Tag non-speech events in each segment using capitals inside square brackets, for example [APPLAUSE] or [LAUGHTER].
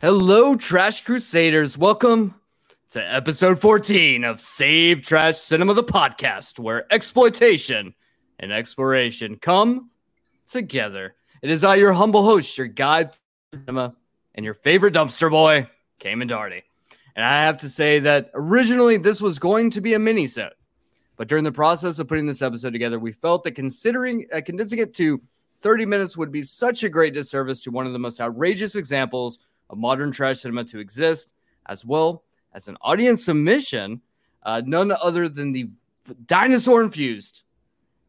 Hello, Trash Crusaders. Welcome to episode 14 of Save Trash Cinema, the podcast, where exploitation and exploration come together. It is I, your humble host, your guide cinema, and your favorite dumpster boy, Cayman Darty. And I have to say that originally this was going to be a mini set, but during the process of putting this episode together, we felt that considering uh, condensing it to 30 minutes would be such a great disservice to one of the most outrageous examples of modern trash cinema to exist, as well as an audience submission, uh, none other than the dinosaur infused,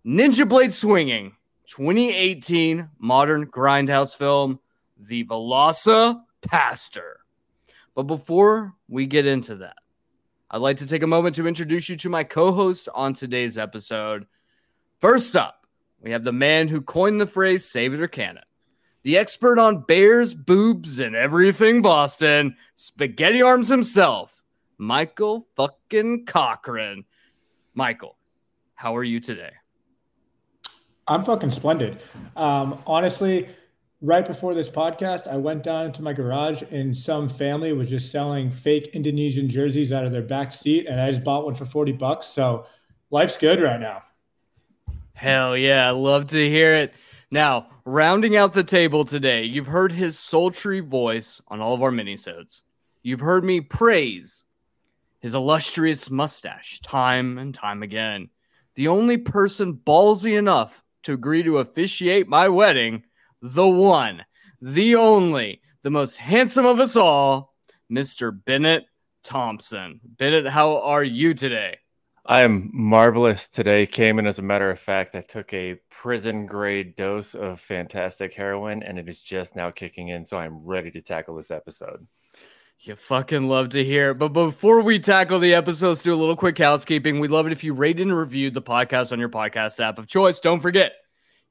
ninja blade swinging 2018 modern grindhouse film, The Velosa Pastor. But before we get into that, I'd like to take a moment to introduce you to my co host on today's episode. First up, we have the man who coined the phrase save it or can it the expert on bears, boobs, and everything Boston, Spaghetti Arms himself, Michael fucking Cochran. Michael, how are you today? I'm fucking splendid. Um, honestly, right before this podcast, I went down into my garage and some family was just selling fake Indonesian jerseys out of their back seat, and I just bought one for 40 bucks. So life's good right now. Hell yeah, I love to hear it. Now, rounding out the table today, you've heard his sultry voice on all of our minisodes. You've heard me praise his illustrious mustache time and time again. The only person ballsy enough to agree to officiate my wedding, the one, the only, the most handsome of us all, Mr. Bennett Thompson. Bennett, how are you today? I am marvelous today. Cayman, as a matter of fact, I took a prison grade dose of fantastic heroin and it is just now kicking in. So I'm ready to tackle this episode. You fucking love to hear. But before we tackle the episode, let's do a little quick housekeeping. We'd love it if you rate and reviewed the podcast on your podcast app of choice. Don't forget,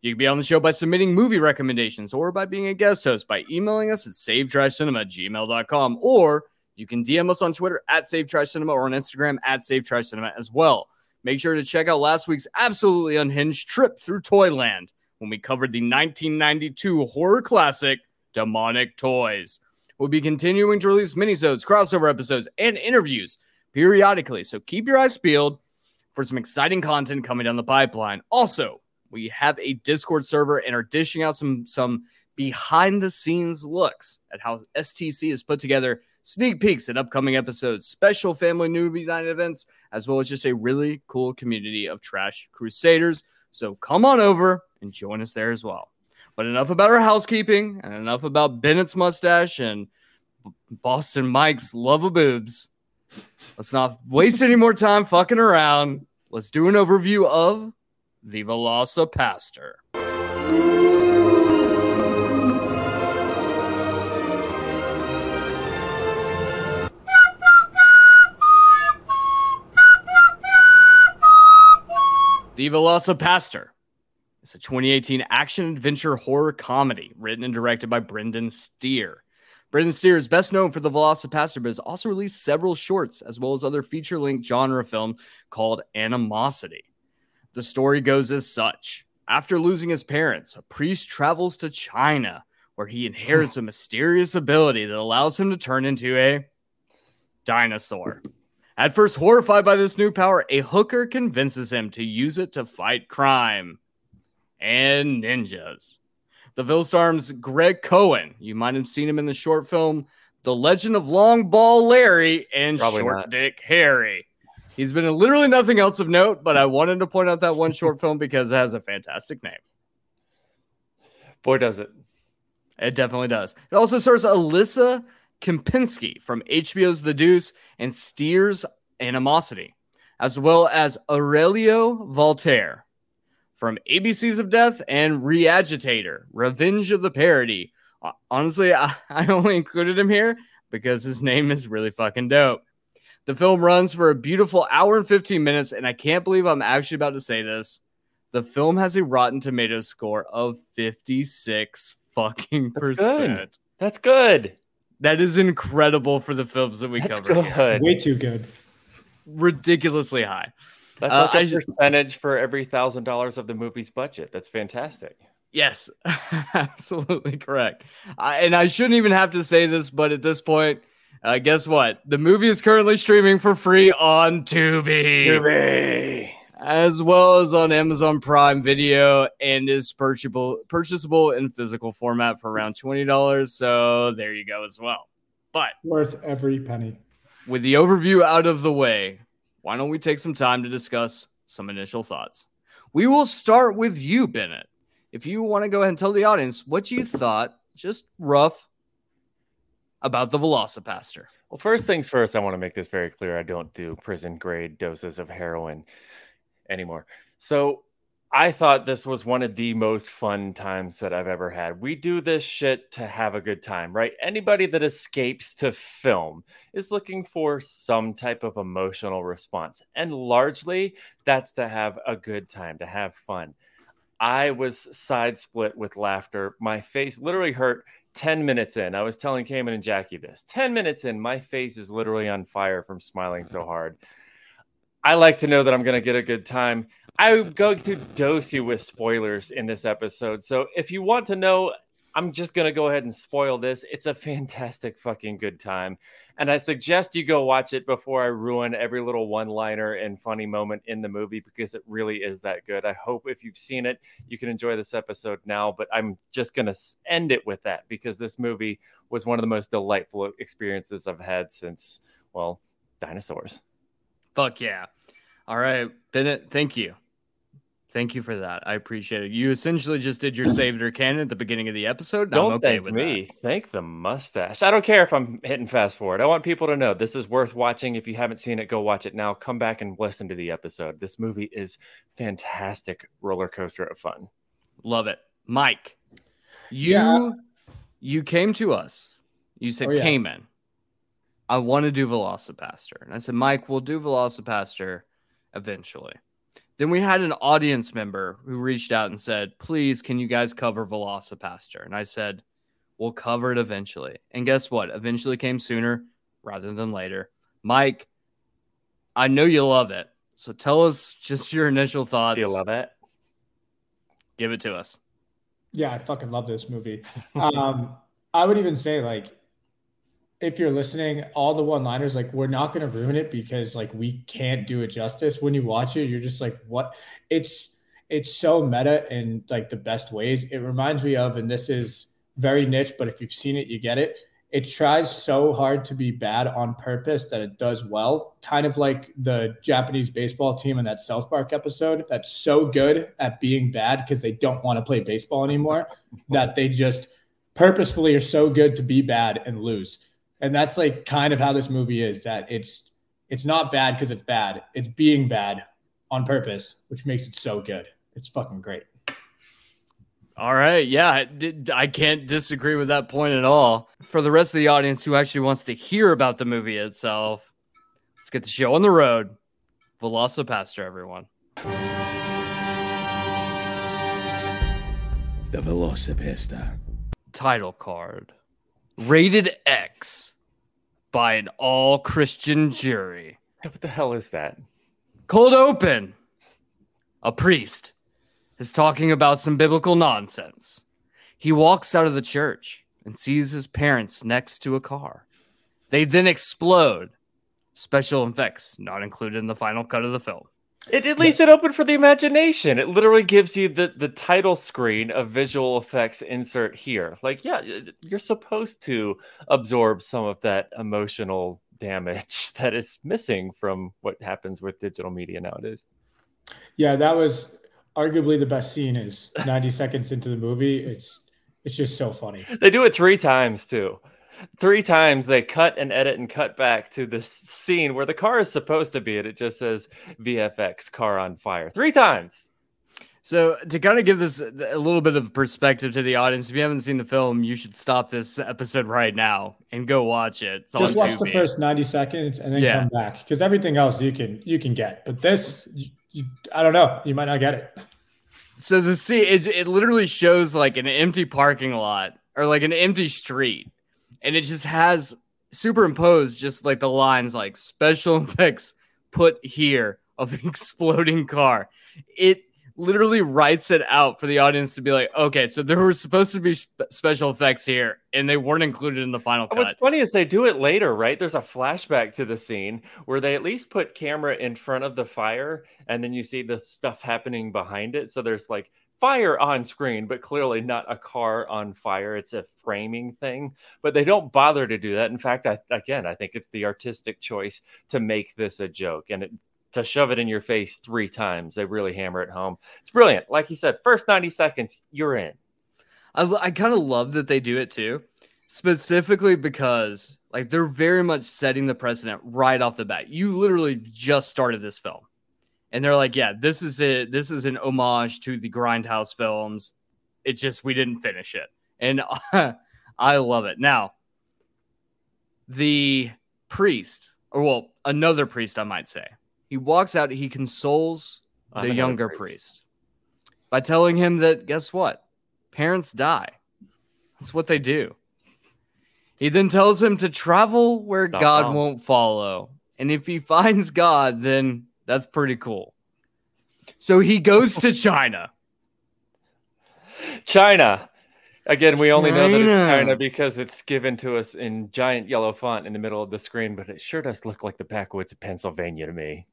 you can be on the show by submitting movie recommendations or by being a guest host by emailing us at savetrashcinema at gmail.com or you can DM us on Twitter at savetrashcinema or on Instagram at savetrashcinema as well. Make sure to check out last week's absolutely unhinged trip through Toyland when we covered the 1992 horror classic Demonic Toys. We'll be continuing to release minisodes, crossover episodes, and interviews periodically, so keep your eyes peeled for some exciting content coming down the pipeline. Also, we have a Discord server and are dishing out some some behind the scenes looks at how STC is put together sneak peeks at upcoming episodes, special family movie night events, as well as just a really cool community of trash crusaders. So come on over and join us there as well. But enough about our housekeeping and enough about Bennett's mustache and Boston Mike's love of boobs. Let's not waste any more time fucking around. Let's do an overview of the VelociPastor. The Pastor is a 2018 action adventure horror comedy written and directed by Brendan Steere. Brendan Steere is best known for The Pastor, but has also released several shorts as well as other feature length genre film called Animosity. The story goes as such. After losing his parents, a priest travels to China where he inherits a [SIGHS] mysterious ability that allows him to turn into a dinosaur. At first horrified by this new power, a hooker convinces him to use it to fight crime and ninjas. The film stars Greg Cohan. You might have seen him in the short film The Legend of Long Ball Larry and Probably Short not. Dick Harry. He's been in literally nothing else of note, but I wanted to point out that one short film because it has a fantastic name. Boy, does it. It definitely does. It also stars Alyssa Kempinski from HBO's The Deuce and Steere's Animosity, as well as Aurelio Voltaire from ABCs of Death and Reagitator, Revenge of the Parody. Honestly, I, I only included him here because his name is really fucking dope. The film runs for a beautiful hour and 15 minutes, and I can't believe I'm actually about to say this. The film has a Rotten Tomatoes score of 56 fucking percent. That's good. That is incredible for the films that we That's cover. good. Way too good. Ridiculously high. That's Uh, like a I ju- percentage for every thousand dollars of the movie's budget. That's fantastic. Yes, [LAUGHS] absolutely correct. I, and I shouldn't even have to say this, but at this point, uh, guess what? The movie is currently streaming for free on Tubi, as well as on Amazon Prime Video, and is purchasable purchasable in physical format for around twenty dollars. So there you go as well. But Worth every penny. with the overview out of the way, why don't we take some time to discuss some initial thoughts? We will start with you, Bennett. If you want to go ahead and tell the audience what you thought, just rough, about the VelociPastor. Well, first things first, I want to make this very clear. I don't do prison grade doses of heroin anymore. So I thought this was one of the most fun times that I've ever had. We do this shit to have a good time, right? Anybody that escapes to film is looking for some type of emotional response. And largely, that's to have a good time, to have fun. I was side split with laughter. My face literally hurt 10 minutes in. I was telling Cayman and Jackie this 10 minutes in, my face is literally on fire from smiling so hard. I like to know that I'm going to get a good time. I'm going to dose you with spoilers in this episode. So if you want to know, I'm just going to go ahead and spoil this. It's a fantastic fucking good time. And I suggest you go watch it before I ruin every little one liner and funny moment in the movie because it really is that good. I hope if you've seen it, you can enjoy this episode now. But I'm just going to end it with that because this movie was one of the most delightful experiences I've had since, well, dinosaurs. Fuck yeah. All right, Bennett, thank you. Thank you for that. I appreciate it. You essentially just did your saved or canon at the beginning of the episode. Don't I'm okay thank with me. that. Thank the mustache. I don't care if I'm hitting fast forward. I want people to know this is worth watching. If you haven't seen it, go watch it now. Come back and listen to the episode. This movie is fantastic roller coaster of fun. Love it. Mike, you Yeah. you came to us. You said Oh, yeah. Cayman. I want to do VelociPastor. And I said, Mike, we'll do VelociPastor eventually. Then we had an audience member who reached out and said, please, can you guys cover VelociPastor? And I said, we'll cover it eventually. And guess what? Eventually came sooner rather than later. Mike, I know you love it. So tell us just your initial thoughts. Do you love it? Give it to us. Yeah, I fucking love this movie. [LAUGHS] Um, I would even say like if you're listening, all the one-liners, like we're not gonna ruin it because like we can't do it justice. When you watch it, you're just like, what? It's it's so meta in like the best ways. It reminds me of, and this is very niche, but if you've seen it, you get it. It tries so hard to be bad on purpose that it does well. Kind of like the Japanese baseball team in that South Park episode that's so good at being bad because they don't want to play baseball anymore that they just purposefully are so good to be bad and lose. And that's like kind of how this movie is that it's it's not bad because it's bad. It's being bad on purpose, which makes it so good. It's fucking great. All right. Yeah. I can't disagree with that point at all. For the rest of the audience who actually wants to hear about the movie itself, let's get the show on the road. VelociPastor, everyone. The Velocipasta. Title card Rated X by an all Christian jury. What the hell is that? Cold open. A priest is talking about some biblical nonsense. He walks out of the church and sees his parents next to a car. They then explode. Special effects not included in the final cut of the film. It at least it opened for the imagination. It literally gives you the the title screen of visual effects insert here. Like, yeah, you're supposed to absorb some of that emotional damage [LAUGHS] that is missing from what happens with digital media nowadays. Yeah, that was arguably the best scene is 90 seconds into the movie. It's it's just so funny. They do it three times too. Three times they cut and edit and cut back to this scene where the car is supposed to be, and it just says VFX car on fire. Three times. So, to kind of give this a little bit of perspective to the audience, if you haven't seen the film, you should stop this episode right now and go watch it. It's Just on watch the first 90 seconds and then Yeah. come back because everything else you can you can get. But this you, you, I don't know, you might not get it. So the scene, it, it literally shows like an empty parking lot or like an empty street, and it just has superimposed just like the lines like special effects put here of an [LAUGHS] exploding car. It literally writes it out for the audience to be like, okay, so there were supposed to be spe- special effects here, and they weren't included in the final cut. What's funny is they do it later, right? There's a flashback to the scene where they at least put camera in front of the fire, and then you see the stuff happening behind it. So there's like fire on screen, but clearly not a car on fire. It's a framing thing, but they don't bother to do that. In fact, I, again, I think it's the artistic choice to make this a joke, and it to shove it in your face three times. They really hammer it home. It's brilliant. Like you said, first 90 seconds, you're in. I, I kind of love that they do it too, specifically because like they're very much setting the precedent right off the bat. You literally just started this film, and they're like, "Yeah, this is it. This is an homage to the Grindhouse films. It's just we didn't finish it, and [LAUGHS] I love it." Now, the priest, or well, another priest, I might say, he walks out, he consoles the younger priest. priest. by telling him that guess what? Parents die. That's what they do. He then tells him to travel where not God won't follow. And if he [LAUGHS] finds God, then that's pretty cool. So he goes to China. China. Again, we only know that it's China. China because it's given to us in giant yellow font in the middle of the screen, but it sure does look like the backwoods of Pennsylvania to me.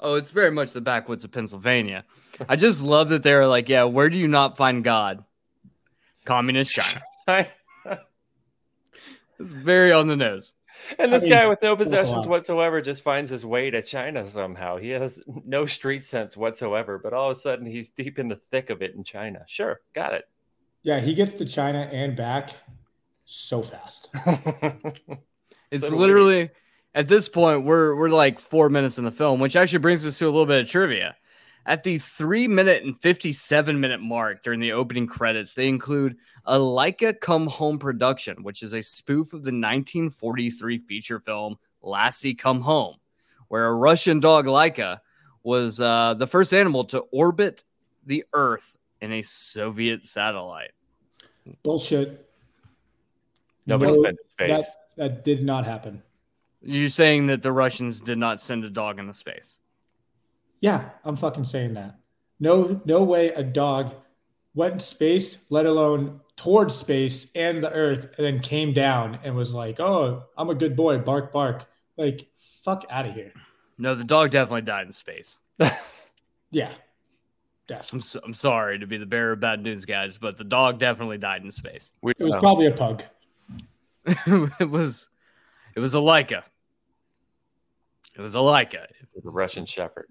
Oh, it's very much the backwoods of Pennsylvania. I just love that they're like, yeah, where do you not find God? Communist China. [LAUGHS] It's very on the nose. And this I mean, guy with no possessions whatsoever just finds his way to China somehow. He has [LAUGHS] no street sense whatsoever, but all of a sudden he's deep in the thick of it in China. Sure, got it. Yeah, he gets to China and back so fast. [LAUGHS] It's So literally at this point we're we're like four minutes in the film, which actually brings us to a little bit of trivia. At the three minute and fifty seven minute mark during the opening credits, they include a Laika Come Home production, which is a spoof of the 1943 feature film Lassie Come Home, where a Russian dog Laika was uh, the first animal to orbit the Earth in a Soviet satellite. Bullshit. Nobody's No, been to space. That that did not happen. You're saying that the Russians did not send a dog into space? Yeah, I'm fucking saying that. No, no way a dog went into space, let alone towards space and the Earth, and then came down and was like, "Oh, I'm a good boy, bark, bark." Like, fuck out of here. No, the dog definitely died in space. [LAUGHS] Yeah, I'm, so, I'm sorry to be the bearer of bad news, guys, but the dog definitely died in space. We It was don't probably a pug. [LAUGHS] it was, it was a Laika. It was a Laika. the Russian Shepherd.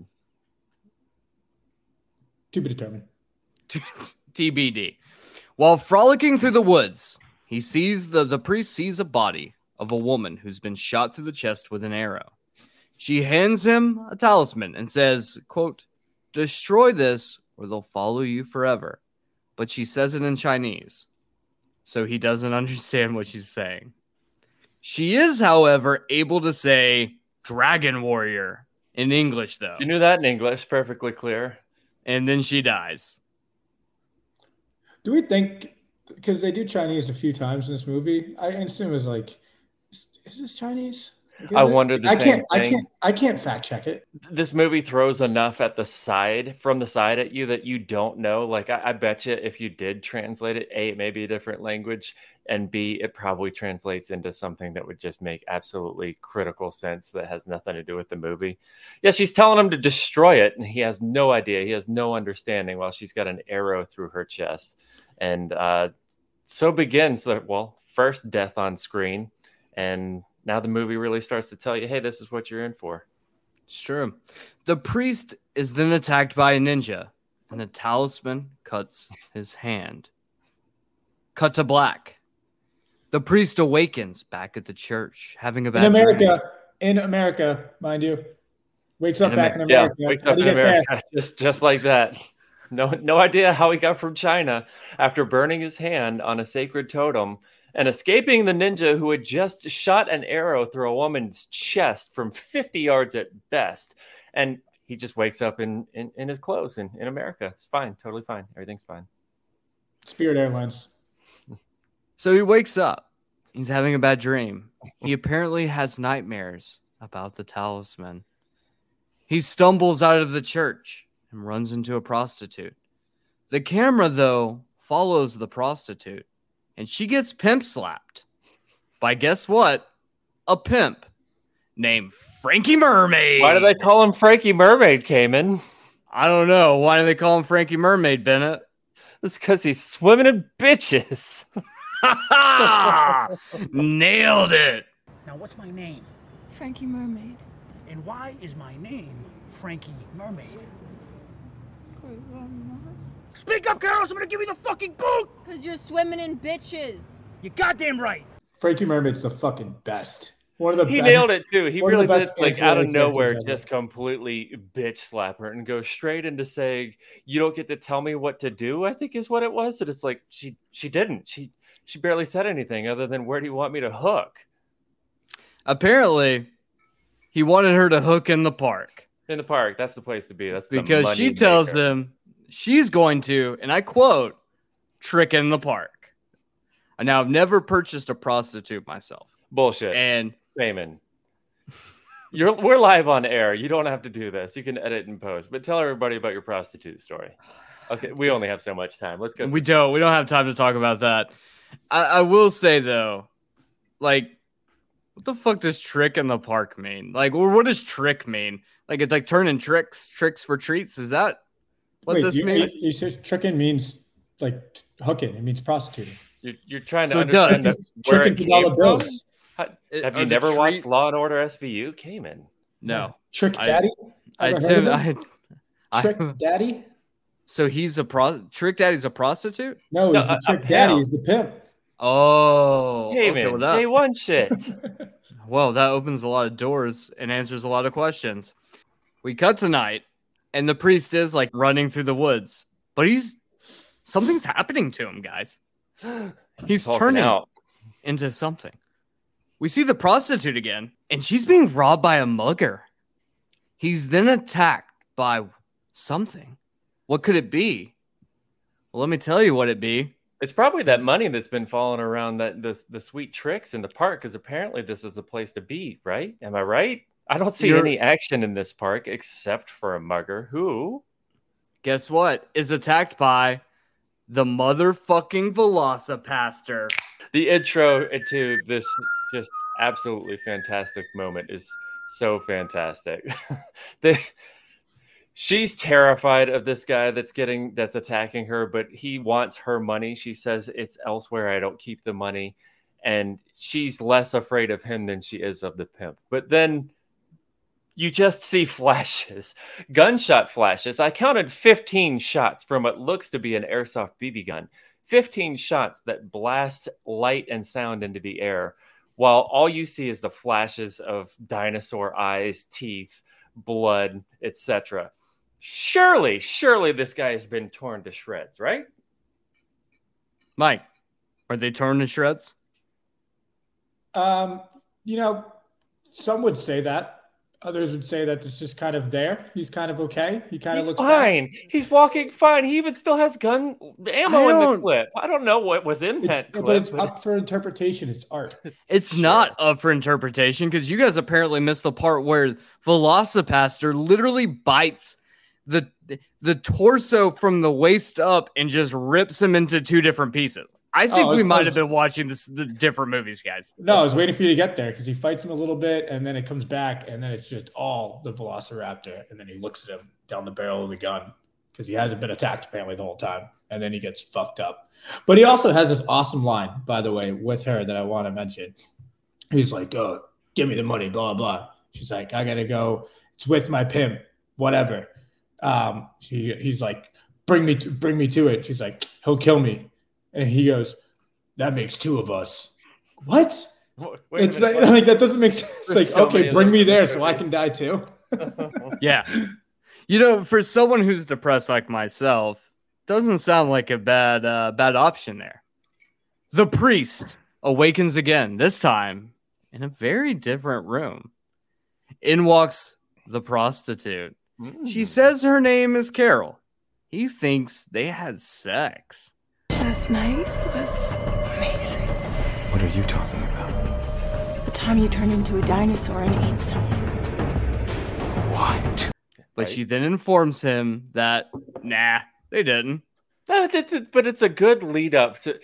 To be determined. [LAUGHS] TBD. While frolicking through the woods, he sees the the priest sees a body of a woman who's been shot through the chest with an arrow. She hands him a talisman and says, "quote Destroy this, or they'll follow you forever." But she says it in Chinese, so he doesn't [LAUGHS] understand what she's saying. She is, however, able to say "dragon warrior" in English, though, You knew that in English, perfectly clear. And then she dies. Do we think because they do Chinese a few times in this movie? I assume it was like, is, is this Chinese? Is I it? wondered the I same can't. I can't. I can't fact check it. This movie throws enough at the side from the side at you that you don't know. Like I, I bet you, if you did translate it, a it may be a different language, and b it probably translates into something that would just make absolutely critical sense that has nothing to do with the movie. Yeah, she's telling him to destroy it, and he has no idea. He has no understanding. While she's got an arrow through her chest, and uh, so begins the well first death on screen, and now the movie really starts to tell you, hey, this is what you're in for. It's true. The priest is then attacked by a ninja, and the talisman cuts his hand. Cut to black. The priest awakens back at the church, having a In bad dream. America, in America, mind you, wakes up In back in Yeah, America. wakes up in get there? [LAUGHS] Just just like that. No no idea how he got from China after burning his hand on a sacred totem and escaping the ninja who had just shot an arrow through a woman's chest from 50 yards at best. And he just wakes up in in, in his clothes in, in America. It's fine, totally fine. Everything's fine. Spirit Airlines. So he wakes up. He's having a bad dream. He apparently has nightmares about the talisman. He stumbles out of the church and runs into a prostitute. The camera, though, follows the prostitute and she gets pimp slapped by guess what? A pimp named Frankie Mermaid. Why do they call him Frankie Mermaid, Cayman? I don't know. Why do they call him Frankie Mermaid, Bennett? It's because he's swimming in bitches. [LAUGHS] [LAUGHS] Nailed it. Now, what's my name? Frankie Mermaid. And why is my name Frankie Mermaid? Speak up, Carlos! I'm gonna give you the fucking boot! Cause you're swimming in bitches. You goddamn right! Frankie Mermaid's the fucking best. One of the he best. nailed it too. He one of the really did, like out of nowhere, just completely bitch slap her and go straight into saying, "You don't get to tell me what to do." I think is what it was. And it's like she she didn't. She she barely said anything other than, "Where do you want me to hook?" Apparently, he wanted her to hook in the park In the park, that's the place to be. That's the because she tells maker. him she's going to, and I quote, trick in the park. And now I've never purchased a prostitute myself. bullshit. And Damon. [LAUGHS] You're we're live on air. You don't have to do this. You can edit and post. But tell everybody about your prostitute story. Okay, we only have so much time. Let's go. we don't we don't have time to talk about that. I, I will say though, like, what the fuck does trick in the park mean? Like, or what does trick mean? Like, it's like turning tricks, tricks for treats. Is that what Wait, this you, means? You, you said tricking means like hooking. It means prostituting. You're, you're trying to So it understand does. that where Tricking it came from? How- It- Have you the never watched Law and Order SVU? Cayman. No, Trick Daddy. I, Ever heard Tim, I. I, Trick Daddy. so he's a pro. Trick Daddy's a prostitute. No, No, he's the a- a Trick Daddy. pimp. He's the pimp. Oh, Cayman. okay, well, that, Day one shit. [LAUGHS] well, that opens a lot of doors and answers a lot of questions. We cut tonight, and the priest is like running through the woods, but he's something's happening to him, guys. [GASPS] He's turning out. into something. We see the prostitute again, and she's being robbed by a mugger. He's then attacked by something. What could it be? Well, let me tell you what it be. It's probably that money that's been falling around that the the sweet tricks in the park because apparently this is the place to be, right? Am I right? I don't see You're- any action in this park except for a mugger who Guess what? Is attacked by the motherfucking VelociPastor. the intro to this just absolutely fantastic moment is so fantastic. [LAUGHS] the, she's terrified of this guy that's getting that's attacking her, but he wants her money. She says it's elsewhere. I don't keep the money. And she's less afraid of him than she is of the pimp. But then you just see flashes, [LAUGHS] gunshot flashes. I counted 15 shots from what looks to be an airsoft BB gun. 15 shots that blast light and sound into the air while all you see is the flashes of dinosaur eyes, teeth, blood, etc. Surely, surely this guy has been torn to shreds, right? Mike, are they torn to shreds? Um, you know, some would say that. Others would say that it's just kind of there. He's kind of okay. He kind He's of looks fine. He's walking fine. He even still has gun ammo in the clip. I don't know what was in Back. It's, that but clip. it's up for interpretation. It's art. [LAUGHS] It's Sure. not up for interpretation because you guys apparently missed the part where VelociPastor literally bites the the torso from the waist up and just rips him into two different pieces. I think Oh, we might have been watching this the different movies, guys. No, I was waiting for you to get there because he fights him a little bit and then it comes back and then it's just all the Velociraptor and then he looks at him down the barrel of the gun because he hasn't been attacked apparently the whole time and then he gets fucked up. But he also has this awesome line, by the way, with her that I want to mention. He's like, "Oh, give me the money," blah blah. She's like, "I gotta go. It's with my pimp, whatever." Um, she, he's like, "Bring me, to, bring me to it." She's like, "He'll kill me," and he goes, "That makes two of us." What? Wait a it's like, minute, like that doesn't make sense. It's There's like, so okay, bring me there so I can die too. [LAUGHS] Yeah. You know, for someone who's depressed like myself, doesn't sound like a bad uh, bad option there. The priest awakens again, this time in a very different room. In walks the prostitute. She Mm. says her name is Carol. He thinks they had sex. Last night was amazing. What are you talking about? The time you turned into a dinosaur and ate someone. What? But she then informs him that, nah, they didn't. Uh, that's a- but it's a good lead up to.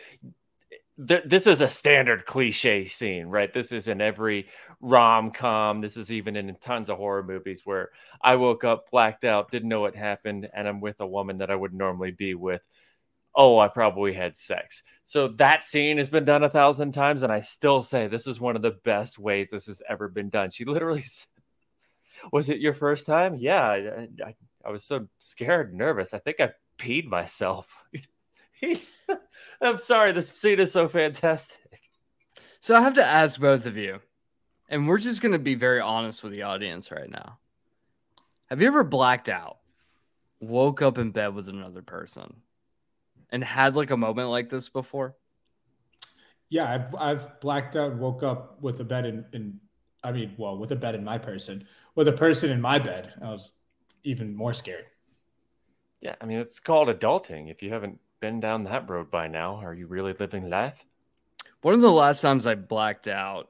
Th- this is a standard cliche scene, right? This is in every rom com. This is even in tons of horror movies where I woke up blacked out, didn't know what happened, and I'm with a woman that I would normally be with. Oh, I probably had sex. So that scene has been done a thousand times, and I still say this is one of the best ways this has ever been done. She literally [LAUGHS] said, Was it your first time? Yeah. I, I, I was so scared, nervous. I think I peed myself. [LAUGHS] [LAUGHS] I'm sorry, this scene is so fantastic. So I have to ask both of you, and we're just going to be very honest with the audience right now. Have you ever blacked out, woke up in bed with another person, and had like a moment like this before? Yeah, I've I've blacked out, woke up with a bed in, in I mean, well, with a bed in my person, with a person in my bed. I was even more scared. Yeah, I mean, it's called adulting. If you haven't been down that road by now, are you really living life? One of the last times I blacked out,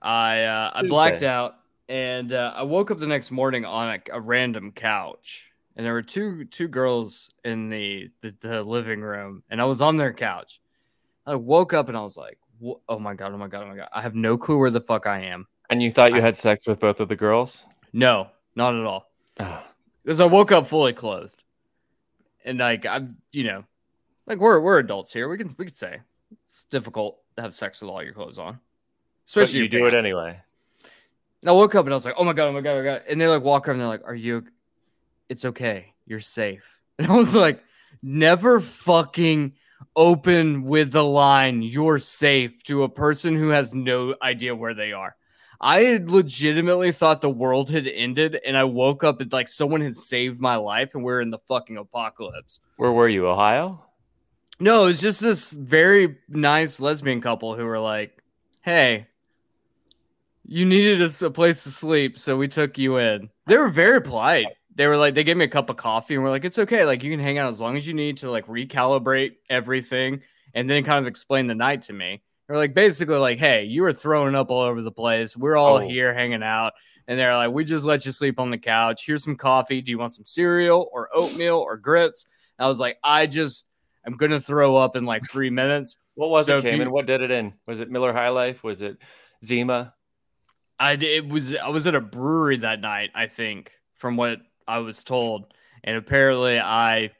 I uh, I blacked out and uh, I woke up the next morning on a, a random couch, and there were two two girls in the, the the living room, and I was on their couch. I woke up and I was like, "Oh my god! Oh my god! Oh my god! I have no clue where the fuck I am." And you thought you had sex with both of the girls? No, not at all. Ah, Because I woke up fully clothed, and like I'm, you know, like we're we're adults here. We can we can say it's difficult to have sex with all your clothes on, especially you do it anyway. And I woke up and I was like, oh my God, oh my God, oh my God. And they like walk over and they're like, are you, it's okay. You're safe. [LAUGHS] And I was like, never fucking open with the line, you're safe to a person who has no idea where they are. I legitimately thought the world had ended and I woke up and like someone had saved my life and we're in the fucking apocalypse. Where were you, Ohio? No, it was just this very nice lesbian couple who were like, "Hey, you needed us a place to sleep, so we took you in." They were very polite. They were like, they gave me a cup of coffee and we're like, "It's okay. Like you can hang out as long as you need to like recalibrate everything and then kind of explain the night to me." They're like basically like, "Hey, you were throwing up all over the place. We're all Oh. here hanging out." And they're like, "We just let you sleep on the couch. Here's some coffee. Do you want some cereal or oatmeal or grits?" And I was like, "I just I'm gonna throw up in like three minutes. What was So it, if you- Cayman? What did it in? Was it Miller High Life? Was it Zima? I it was I was at a brewery that night, I think, from what I was told, and apparently I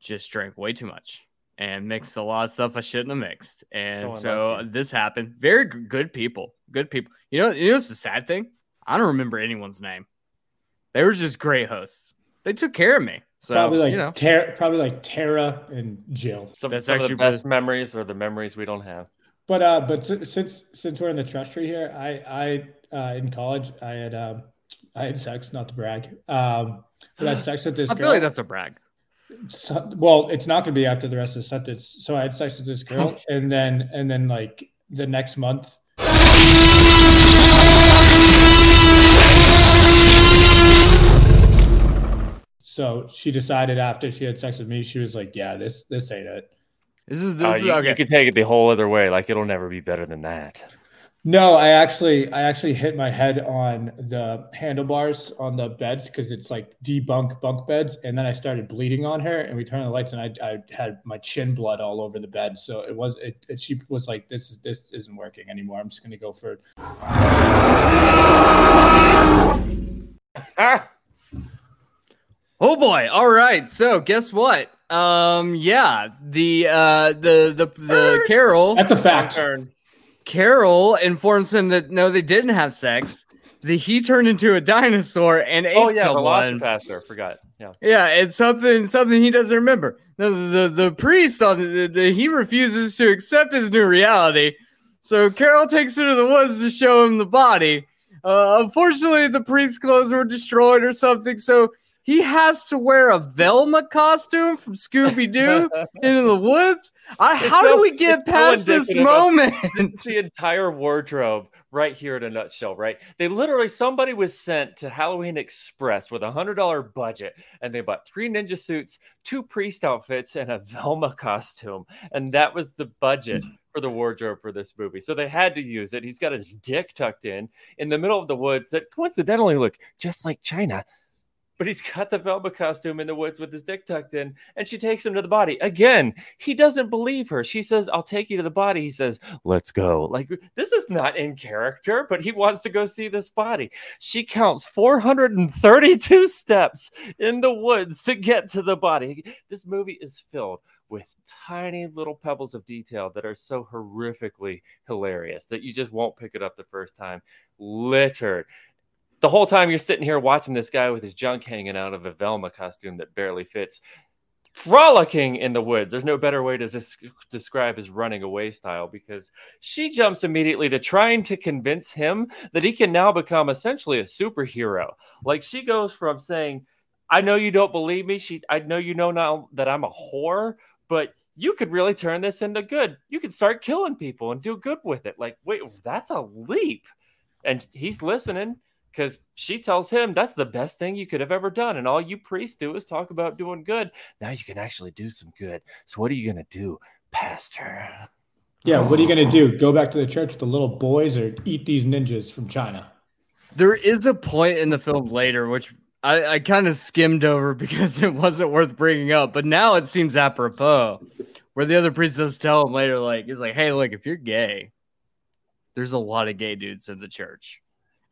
just drank way too much and mixed a lot of stuff I shouldn't have mixed, and So so, this happened. Very good people, good people. You know, you know what's the sad thing? I don't remember anyone's name. They were just great hosts. They took care of me. So probably like you know, Tara, probably like Tara and Jill. Some, That's some of the actually best really- memories or the memories we don't have. But uh, but si- since since we're in the trust tree here, I I uh, in college I had um I had sex, not to brag. Um, but I had sex with this [GASPS] I girl. feel like that's a brag. So- well, it's not going to be after the rest of the sentence. So I had sex with this girl, and then and then like the next month. [LAUGHS] So she decided after she had sex with me, she was like, "Yeah, this this ain't it." This is this Uh, is you, okay. you could take it the whole other way. Like it'll never be better than that. No, I actually I actually hit my head on the handlebars on the beds because it's like debunk bunk beds, and then I started bleeding on her, and we turned on the lights, and I, I had my chin blood all over the bed. So it was it, it she was like, "This is this isn't working anymore. I'm just gonna go for Ah! [LAUGHS] Oh boy! All right. So guess what? Um, yeah, the uh, the the the Carol. That's a fact. Turn. Carol informs him that no, they didn't have sex. That he turned into a dinosaur and ate Oh yeah, someone. VelociPastor. Forgot. Yeah. Yeah, it's something something he doesn't remember. The the, the priest on the, the, the- he refuses to accept his new reality. So Carol takes him to the woods to show him the body. Uh, unfortunately, the priest's clothes were destroyed or something, so he has to wear a Velma costume from Scooby Doo [LAUGHS] into the woods. I, how so- do we get it's so past this moment? [LAUGHS] It's the entire wardrobe right here in a nutshell, right? They literally somebody was sent to Halloween Express with a hundred dollar budget, and they bought three ninja suits, two priest outfits, and a Velma costume, and that was the budget hmm. for the wardrobe for this movie. So they had to use it. He's got his dick tucked in in the middle of the woods that coincidentally look just like China. But he's got the Velma costume in the woods with his dick tucked in, and she takes him to the body. Again, he doesn't believe her. She says, I'll take you to the body. He says, Let's go. Like, this is not in character, but he wants to go see this body. She counts 432 steps in the woods to get to the body. This movie is filled with tiny little pebbles of detail that are so horrifically hilarious that you just won't pick it up the first time. Littered. The whole time you're sitting here watching this guy with his junk hanging out of a Velma costume that barely fits, frolicking in the woods. There's no better way to des- describe his running away style because she jumps immediately to trying to convince him that he can now become essentially a superhero. Like she goes from saying, I know you don't believe me. She, I know you know now that I'm a whore, but you could really turn this into good. You could start killing people and do good with it. Like, wait, that's a leap. And he's listening because she tells him that's the best thing you could have ever done. And all you priests do is talk about doing good. Now you can actually do some good. So, what are you going to do, Pastor? Yeah, what are you oh. going to do? Go back to the church with the little boys or eat these ninjas from China? There is a point in the film later which I, I kind of skimmed over [LAUGHS] because it wasn't worth bringing up, but now it seems apropos. Where the other priest does tell him later, like he's like, "Hey, look, if you're gay, there's a lot of gay dudes in the church."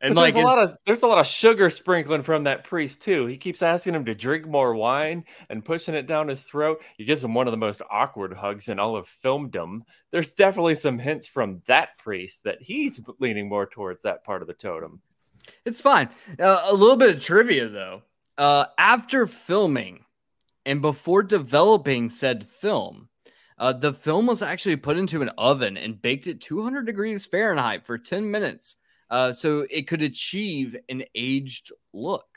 And And like, there's a lot of there's a lot of sugar sprinkling from that priest too. He keeps asking him to drink more wine and pushing it down his throat. He gives him one of the most awkward hugs in all of filmdom. There's definitely some hints from that priest that he's leaning more towards that part of the totem. It's fine. Uh, a little bit of trivia though. Uh, after filming and before developing said film, uh, the film was actually put into an oven and baked at 200 degrees Fahrenheit for 10 minutes, uh, so it could achieve an aged look,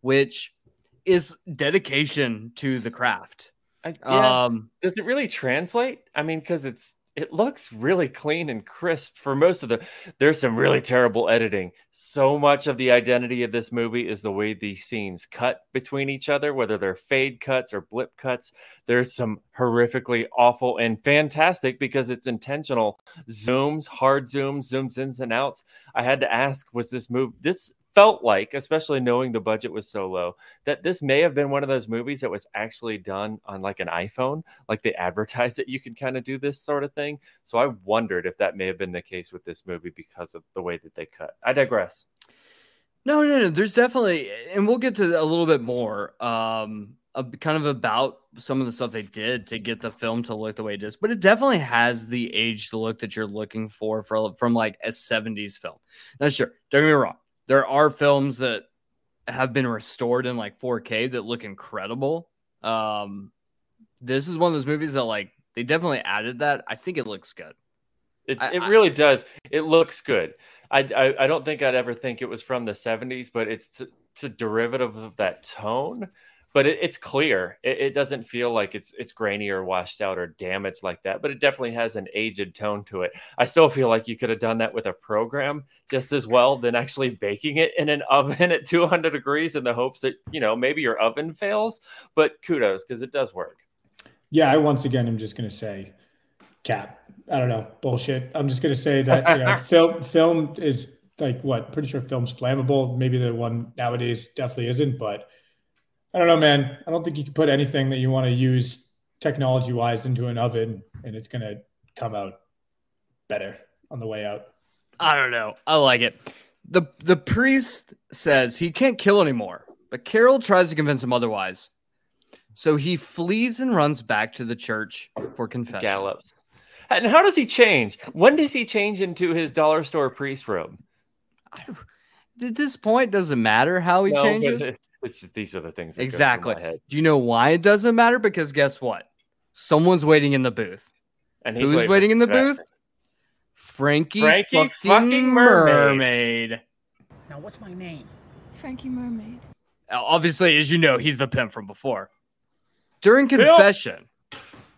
which is dedication to the craft. I, yeah. Um, Does it really translate? I mean, because it's it looks really clean and crisp for most of the. There's some really terrible editing. So much of the identity of this movie is the way these scenes cut between each other, whether they're fade cuts or blip cuts. There's some horrifically awful and fantastic because it's intentional zooms, hard zooms, zooms ins and outs. I had to ask, was this move this felt like, especially knowing the budget was so low, that this may have been one of those movies that was actually done on like an iPhone, like they [LAUGHS] advertised that you could kind of do this sort of thing. So I wondered if that may have been the case with this movie because of the way that they cut. I digress. No, no, no. There's definitely, and we'll get to a little bit more, um, kind of about some of the stuff they did to get the film to look the way it is. But it definitely has the aged look that you're looking for, for from like a 70s film. Now, sure, don't get me wrong. There are films that have been restored in like 4K that look incredible. Um, this is one of those movies that like they definitely added that. I think it looks good. It, I- it I- really does. It looks good. I, I I don't think I'd ever think it was from the 70s, but it's to, to derivative of that tone. But it, it's clear. It, it doesn't feel like it's it's grainy or washed out or damaged like that. But it definitely has an aged tone to it. I still feel like you could have done that with a program just as well than actually baking it in an [LAUGHS] oven at 200 degrees in the hopes that you know maybe your oven fails. But kudos because it does work. Yeah, I once again am just going to say, cap. I don't know, bullshit. I'm just going to say that you know, [LAUGHS] film film is like what? Pretty sure film's flammable. Maybe the one nowadays definitely isn't, but I don't know, man. I don't think you can put anything that you want to use technology wise into an oven and it's going to come out better on the way out. I don't know. I like it. The the priest says he can't kill anymore, but Carol tries to convince him otherwise. So he flees and runs back to the church for confession. Gallops. And how does he change? When does he change into his dollar store priest robe? At this point, doesn't matter how he No, but changes. It- It's just these are the things. That Exactly. my head. Do you know why it doesn't matter? Because guess what? Someone's waiting in the booth. And Who's for waiting in the booth? Frankie, Frankie fucking, fucking Mermaid. mermaid. Now, what's my name? Frankie Mermaid. obviously, as you know, he's the pimp from before. During Bill- confession,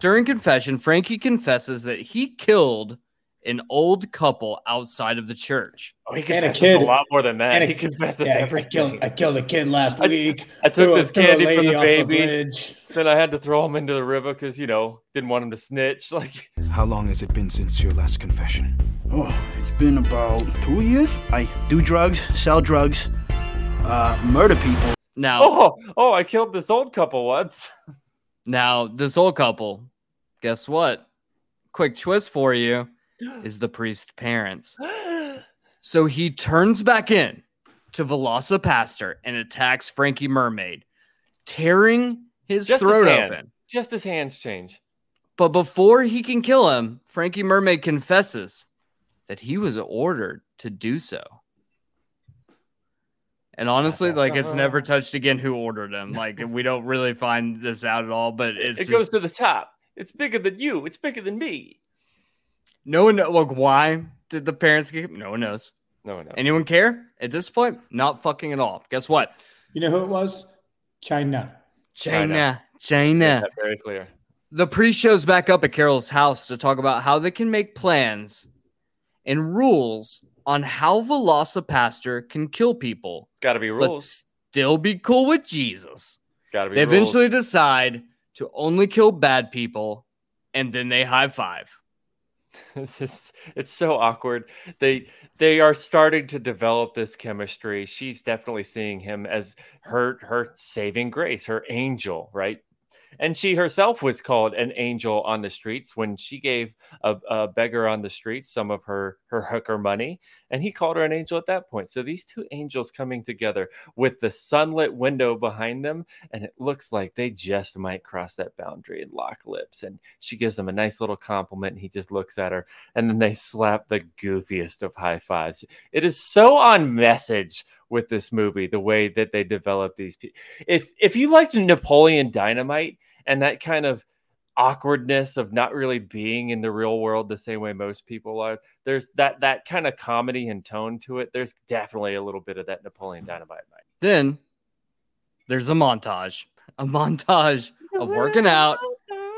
during confession, Frankie confesses that he killed an old couple outside of the church. Oh, he And a kid. a, lot more than that. And a- he confesses Yeah, I killed, I killed a kid last I- week. I took a- this threw a candy from the baby. bridge. Then I had to throw him into the river because you know didn't want him to snitch. [LAUGHS] Like How long has it been since your last confession? Oh, it's been about two years. I do drugs, sell drugs, uh, murder people. Now, Oh, oh, I killed this old couple once. [LAUGHS] now this old couple, guess what? Quick twist for you is the priest's parents. [GASPS] So he turns back in to Velocipastor and attacks Frankie Mermaid, tearing his Just throat hand. open. Just his hands change. But before he can kill him, Frankie Mermaid confesses that he was ordered to do so. And honestly, like it's uh-huh. never touched again who ordered him. Like we don't really find this out at all, but [LAUGHS] it's it goes to the top. It's bigger than you. It's bigger than me. No one know, like why did the parents get no one knows. No, one knows. Anyone care at this point? Not fucking at all. Guess what? You know who it was? China. China. Made China. that very clear. The priest shows back up at Carol's house to talk about how they can make plans and rules on how Velocipastor can kill people, Got to be rules. but rules. still be cool with Jesus. Got to be They rules. eventually decide to only kill bad people, and then they high five. [LAUGHS] it's, it's so awkward. They they are starting to develop this chemistry. She's definitely seeing him as her her saving grace, her angel, right? And she herself was called an angel on the streets when she gave a, a beggar on the streets some of her her hooker money, and he called her an angel at that point. So these two angels coming together with the sunlit window behind them, and it looks like they just might cross that boundary and lock lips. And she gives him a nice little compliment, and he just looks at her, and then they slap the goofiest of high fives. It is so on message with this movie, the way that they develop these people. If if you liked Napoleon Dynamite and that kind of awkwardness of not really being in the real world the same way most people are, there's that that kind of comedy and tone to it. There's definitely a little bit of that Napoleon Dynamite. vibe. Then there's a montage, a montage of working out,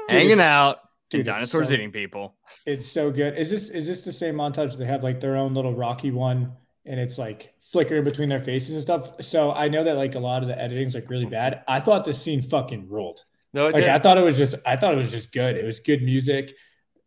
hanging out, dude, and dinosaurs so- eating people. It's so good. Is this is this the same montage they have like their own little Rocky one and it's like flickering between their faces and stuff? So I know that like a lot of the editing's like really bad. I thought this scene fucking ruled. No, it Like did. I thought it was just I thought it was just good. It was good music.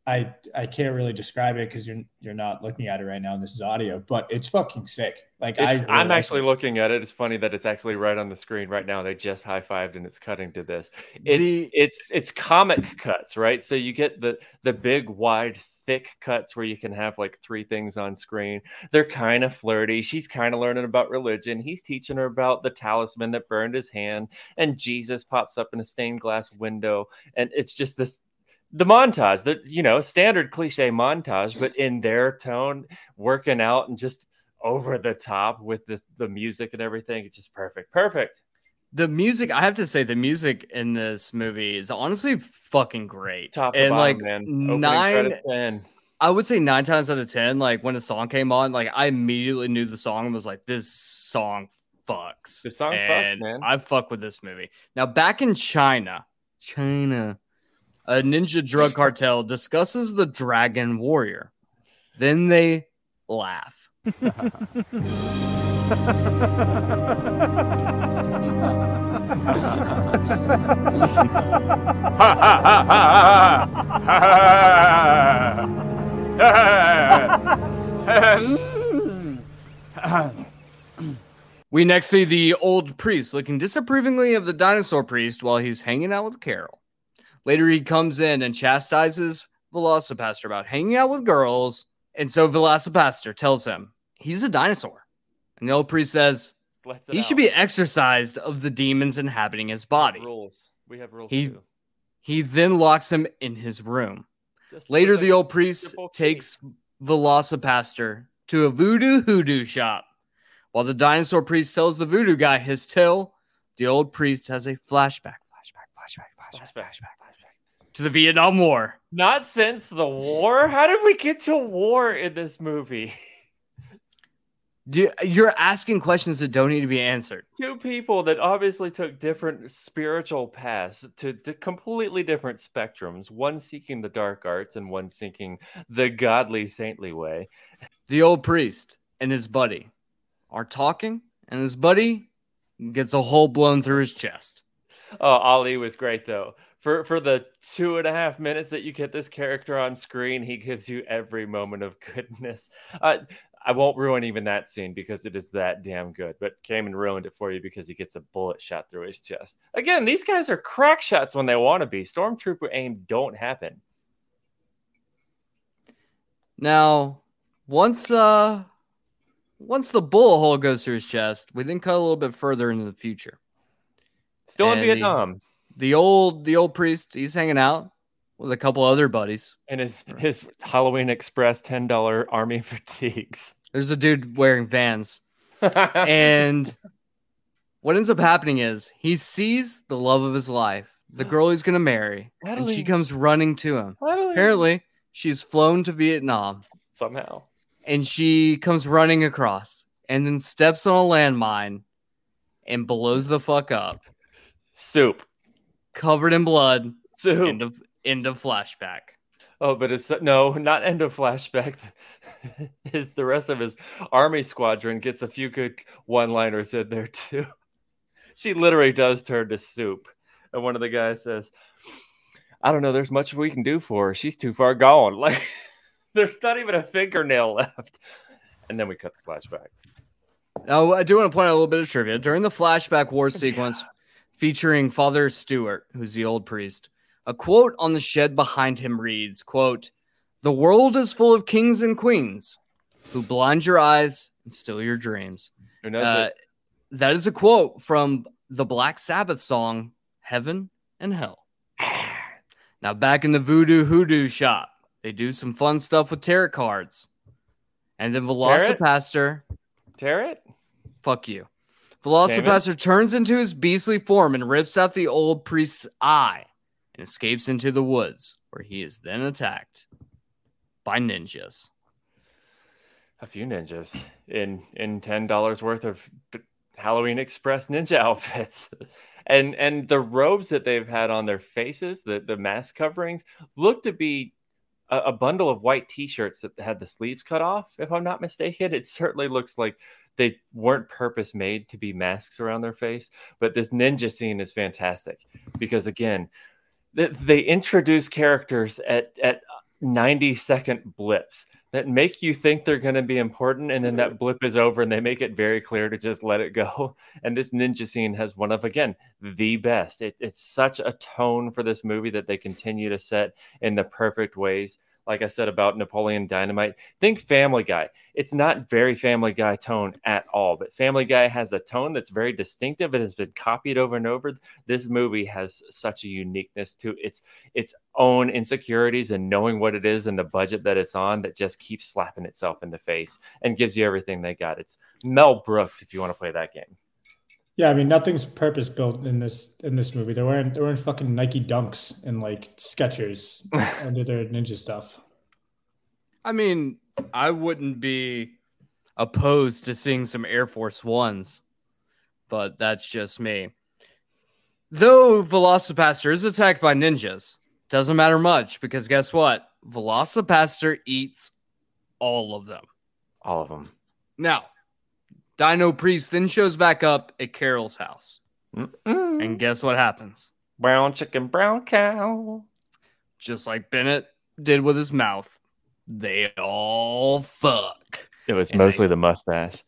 I I can't really describe it because you're you're not looking at it right now and this is audio, but it's fucking sick. Like I really I'm like actually it. looking at it. It's funny that it's actually right on the screen right now. They just high fived and it's cutting to this. It's The- it's it's comic cuts, right? So you get the the big wide thick cuts where you can have like three things on screen. They're kind of flirty. She's kind of learning about religion. He's teaching her about the talisman that burned his hand, and Jesus pops up in a stained glass window, and it's just this the montage that you know standard cliche montage but in their tone working out and just over the top with the, the music and everything it's just perfect perfect The music, I have to say, the music in this movie is honestly fucking great. top to and bottom like man Opening nine, credits. I would say nine times out of ten, like when a song came on, like I immediately knew the song and was like, "This song fucks." This song fucks, man. I fuck with this movie. Now, back in China, China, a ninja drug cartel discusses the Dragon Warrior. Then they laugh. [LAUGHS] [LAUGHS] [LAUGHS] We next see the old priest looking disapprovingly of the dinosaur priest while he's hanging out with Carol. Later, he comes in and chastises Velocipastor about hanging out with girls. And so Velocipastor tells him he's a dinosaur. And the old priest says Lets it he should be exorcised of the demons inhabiting his body. rules we have rules He- too. He then locks him in his room. Just Later, the old priest takes Velocipastor to a voodoo hoodoo shop. While the dinosaur priest sells the voodoo guy his till, the old priest has a flashback, flashback, flashback, flashback, Flashback, flashback to the Vietnam War. not since the war how did we get to war in this movie [LAUGHS] Do- You're asking questions that don't need to be answered. two people that obviously took different spiritual paths to, to completely different spectrums one seeking the dark arts and one seeking the godly saintly way The old priest and his buddy are talking, and his buddy gets a hole blown through his chest. oh ali was great though for for the two and a half minutes that you get this character on screen, he gives you every moment of goodness. Uh, I won't ruin even that scene because it is that damn good. But Cayman ruined it for you because he gets a bullet shot through his chest. Again, these guys are crack shots when they want to be. Stormtrooper aim don't happen. Now, once uh once the bullet hole goes through his chest, we then cut a little bit further into the future. Still And in the- Vietnam. The old the old priest, he's hanging out with a couple other buddies. And his his Halloween Express ten dollar army [LAUGHS] fatigues. There's a dude wearing Vans. and [LAUGHS] what ends up happening is he sees the love of his life, the girl he's gonna marry, and she comes running to him. Apparently, she's flown to Vietnam somehow. and she comes running across and then steps on a landmine and blows the fuck up, Soup. covered in blood. Soup. End of end of flashback. Oh, but it's no, not end of flashback. [LAUGHS] Is the rest of his army squadron gets a few good one-liners in there too. She literally does turn to soup, and one of the guys says, "I don't know. There's much we can do for her. She's too far gone. [LAUGHS] Like, there's not even a fingernail left." And then we cut the flashback. Now, I do want to point out a little bit of trivia. During the flashback war [LAUGHS] sequence featuring Father Stewart, who's the old priest, a quote on the shed behind him reads, quote, The world is full of kings and queens who blind your eyes and steal your dreams. Who knows Uh, that is a quote from the Black Sabbath song, Heaven and Hell. Now, back in the Voodoo Hoodoo shop, they do some fun stuff with tarot cards. And then Tarot? Velocipastor Tear it. Fuck you. Velocipastor turns into his beastly form and rips out the old priest's eye and escapes into the woods, where he is then attacked by ninjas. a few ninjas in in ten dollars worth of Halloween Express ninja [LAUGHS] outfits, and and the robes that they've had on their faces, the the mask coverings, look to be a, a bundle of white T-shirts that had the sleeves cut off. If I'm not mistaken, it certainly looks like they weren't purpose made to be masks around their face. But this ninja scene is fantastic because again, they introduce characters at at 90 second blips that make you think they're going to be important and then that blip is over and they make it very clear to just let it go. [LAUGHS] And this ninja scene has one of again the best. It, it's such a tone for this movie that they continue to set in the perfect ways like i said about napoleon dynamite think family guy it's not very family guy tone at all but family guy has a tone that's very distinctive it has been copied over and over this movie has such a uniqueness to its its own insecurities and knowing what it is and the budget that it's on that just keeps slapping itself in the face and gives you everything they got. It's Mel Brooks if you want to play that game. Yeah, I mean nothing's purpose built in this in this movie. They're wearing they're wearing fucking Nike Dunks and like Skechers [LAUGHS] under their ninja stuff. I mean, I wouldn't be opposed to seeing some Air Force Ones, but that's just me. Though Velocipastor is attacked by ninjas, doesn't matter much because guess what? Velocipastor eats all of them. All of them. Now, Dino Priest then shows back up at Carol's house. And guess what happens? Brown chicken, brown cow. Just like Bennett did with his mouth, they all fuck. It was And mostly the mustache.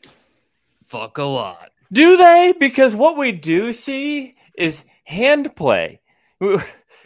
Fuck a lot. Do they? Because what we do see is hand play. [LAUGHS]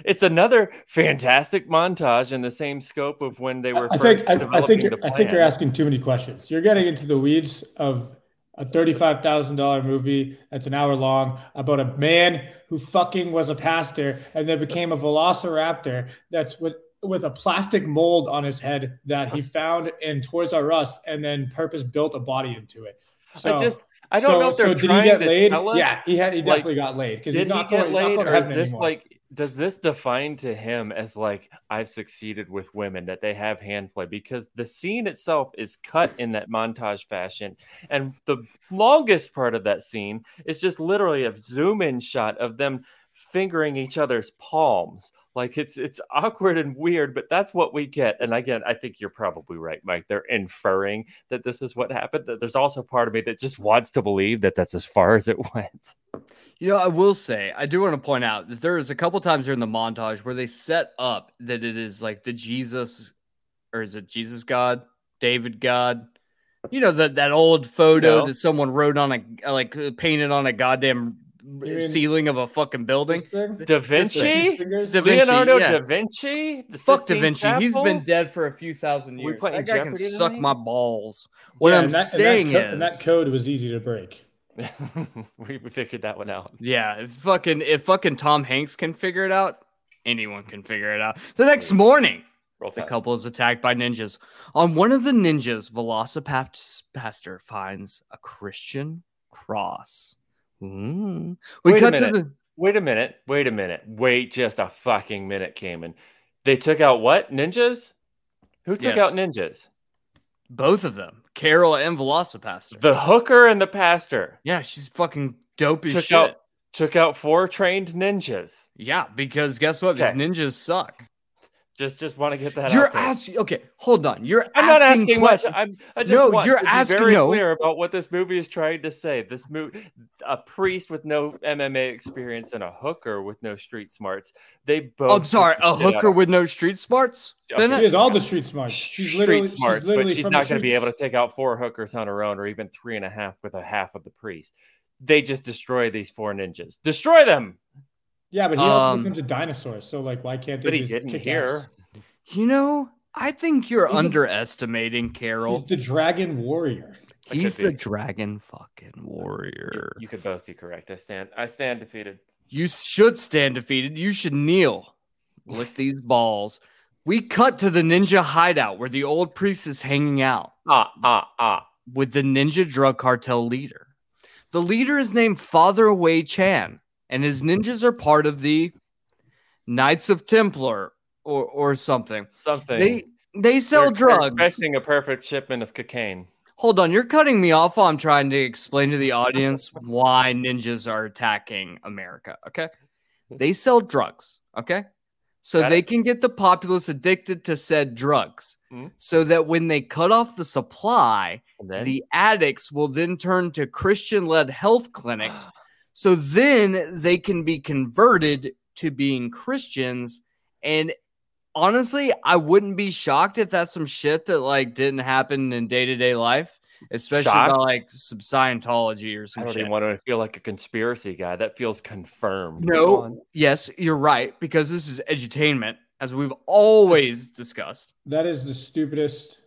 It's another fantastic montage in the same scope of when they were I first think I, I think you're, I think you're asking too many questions. You're getting into the weeds of a thirty-five thousand dollar movie that's an hour long about a man who fucking was a pastor and then became a velociraptor that's with with a plastic mold on his head that he found in Toys R Us and then purpose built a body into it. So, I just I don't so, know if they're so did he trying get to laid? us. Yeah, he had he like, definitely got laid because he's he not get going, he's not laid, going to or is this anymore. like does this define to him as like I've succeeded with women that they have hand play? Because the scene itself is cut in that montage fashion, and the longest part of that scene is just literally a zoom in shot of them fingering each other's palms. Like it's it's awkward and weird, but that's what we get. And again, I think you're probably right, Mike. They're inferring that this is what happened. That there's also part of me that just wants to believe that that's as far as it [LAUGHS] went. You know, I will say, I do want to point out that there is a couple times during the montage where they set up that it is like the Jesus, or is it Jesus God, David God? You know that that old photo No. that someone wrote on a like painted on a goddamn mean ceiling of a fucking building. Da Vinci, Da Vinci, Leonardo yeah. da Vinci, the Fuck Da Sistine Vinci. He's Chapel? been dead for a few thousand We years. playing That guy can Jeopardy suck my balls. What Yeah, I'm and that- and that saying co- is, and that code was easy to break. [LAUGHS] we we figured that one out. Yeah, if fucking if fucking Tom Hanks can figure it out, anyone can figure it out. The next morning, Roll the couple is attacked by ninjas. On one of the ninjas, Velocipastor finds a Christian cross. Mm. We Wait cut to the Wait a minute. Wait a minute. Wait just a fucking minute, Cayman. They took out what? Ninjas? Who took Yes. out ninjas? both of them, Carol and Velocipastor. The hooker and the pastor yeah, she's fucking dope as took shit. out took out four trained ninjas. Yeah, because guess what? Okay. These ninjas suck. Just just want to get that You're asking. Okay, hold on. You're I'm not asking asking much. I'm I just No, want you're to be asking- very no. clear about what this movie is trying to say. This movie, a priest with no MMA experience and a hooker with no street smarts. They both. I'm sorry, a hooker with no street smarts. Okay. Then She has all the street smarts. She's street literally smarts, she's literally but she's not going to be able to take out four hookers on her own, or even three and a half with a half of the priest. They just destroy these four ninjas. Destroy them. Yeah, but he also Um, becomes a dinosaur. So like, why can't they But he just didn't kick here. ass? You know, I think you're He's a- underestimating Carol. He's the dragon warrior. I He's the dragon fucking You, warrior. you could both be correct. I stand. I stand defeated. You should stand defeated. You should kneel. Lick these balls. We cut to the ninja hideout where the old priest is hanging out Ah ah ah. with the ninja drug cartel leader. The leader is named Father Wei Chan, and his ninjas are part of the Knights of Templar or, or something. Something. They they sell They're drugs. A perfect shipment of cocaine. Hold on, you're cutting me off while I'm trying to explain to the audience why ninjas are attacking America. Okay. They sell drugs. Okay. So Got they it. can get the populace addicted to said drugs. Mhm. So that when they cut off the supply, the addicts will then turn to Christian led health clinics. [SIGHS] So then they can be converted to being Christians. And honestly, I wouldn't be shocked if that's some shit that like didn't happen in day to day life, especially Shocked? about like some Scientology or I some don't shit. even want to feel like a conspiracy guy. That feels confirmed. No, yes, you're right because this is edutainment, as we've always discussed. That is the stupidest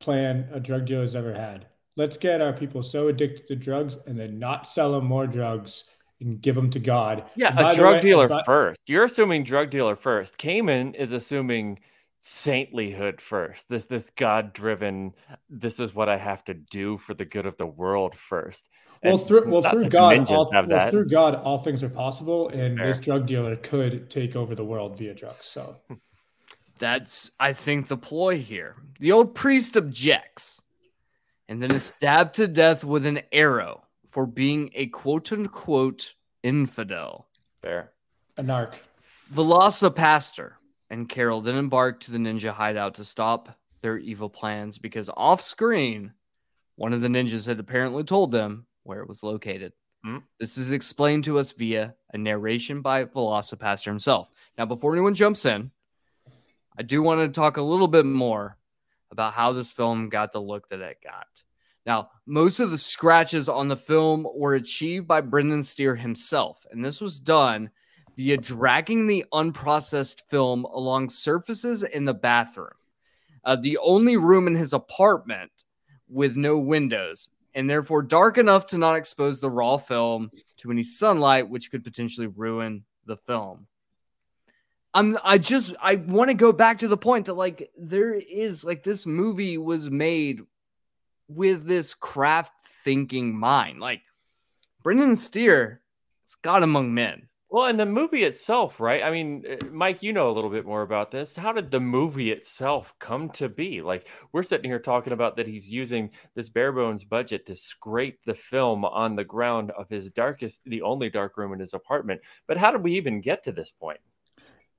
plan a drug dealer has ever had. Let's get our people so addicted to drugs and then not sell them more drugs and give them to God. Yeah, a the drug way- dealer but- first. You're assuming drug dealer first. Cayman is assuming saintlyhood first. This this God driven. This is what I have to do for the good of the world first. Well, through well through God, all, well, that. through God, all things are possible, and this drug dealer could take over the world via drugs. So [LAUGHS] That's, I think, the ploy here. The old priest objects and then is stabbed to death with an arrow for being a quote unquote infidel. Fair. a narc. Velocipastor and Carol then embark to the ninja hideout to stop their evil plans because off screen, one of the ninjas had apparently told them where it was located. Hmm. This is explained to us via a narration by Velocipastor himself. Now, before anyone jumps in, I do want to talk a little bit more about how this film got the look that it got. Now, most of the scratches on the film were achieved by Brendan Steere himself, and this was done via dragging the unprocessed film along surfaces in the bathroom. Uh, the only room in his apartment with no windows, and therefore dark enough to not expose the raw film to any sunlight, which could potentially ruin the film. I'm I just I want to go back to the point that like there is like this movie was made with this craft thinking mind. Like Brendan Steere is God among men. Well, and the movie itself, right? I mean, uh, Mike, you know a little bit more about this. How did the movie itself come to be? Like, we're sitting here talking about that he's using this bare bones budget to scrape the film on the ground of his darkest, the only dark room in his apartment. But how did we even get to this point?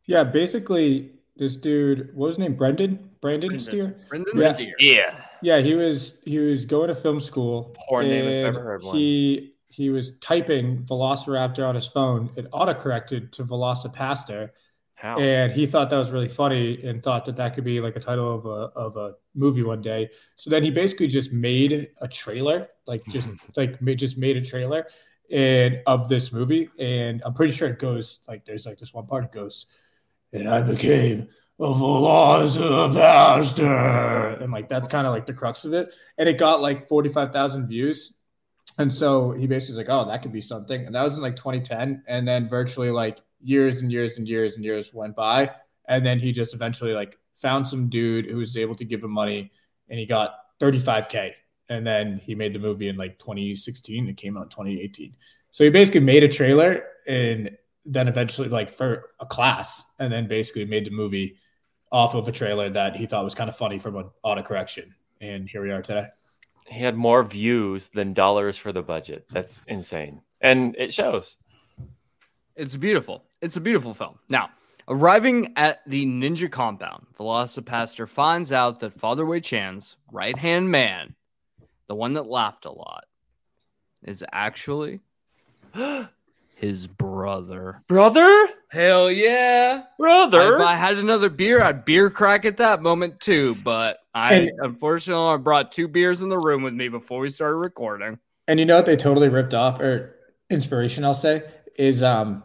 Yeah, basically, this dude, what was his name? Brendan? Brandon Brendan. Steere? Brendan Yeah. Steere. Yeah. Yeah, he was he was going to film school. Poor name if and ever heard one. He he was typing Velociraptor on his phone. It autocorrected to Velocipastor, How? and he thought that was really funny and thought that that could be like a title of a of a movie one day. So then he basically just made a trailer, like just [LAUGHS] like ma- just made a trailer and of this movie. And I'm pretty sure it goes like there's like this one part it goes, and I became a Velocipastor, and like that's kind of like the crux of it. And it got like forty five thousand views. And so he basically was like, oh, that could be something. And that was in like 2010. And then virtually like years and years and years and years went by. And then he just eventually like found some dude who was able to give him money and he got 35K. And then he made the movie in like 2016. It came out in 2018. So he basically made a trailer and then eventually like for a class and then basically made the movie off of a trailer that he thought was kind of funny from an autocorrection. And here we are today. he had more views than dollars for the budget. That's insane. And it shows. It's beautiful. It's a beautiful film. Now, arriving at the ninja compound, Velocipastor finds out that Father Wei Chan's right hand man, the one that laughed a lot, is actually [GASPS] his brother. Brother? Hell yeah. Brother? If I had another beer, I'd beer crack at that moment too. But I And- unfortunately I brought two beers in the room with me before we started recording. And you know what they totally ripped off or inspiration, I'll say, is um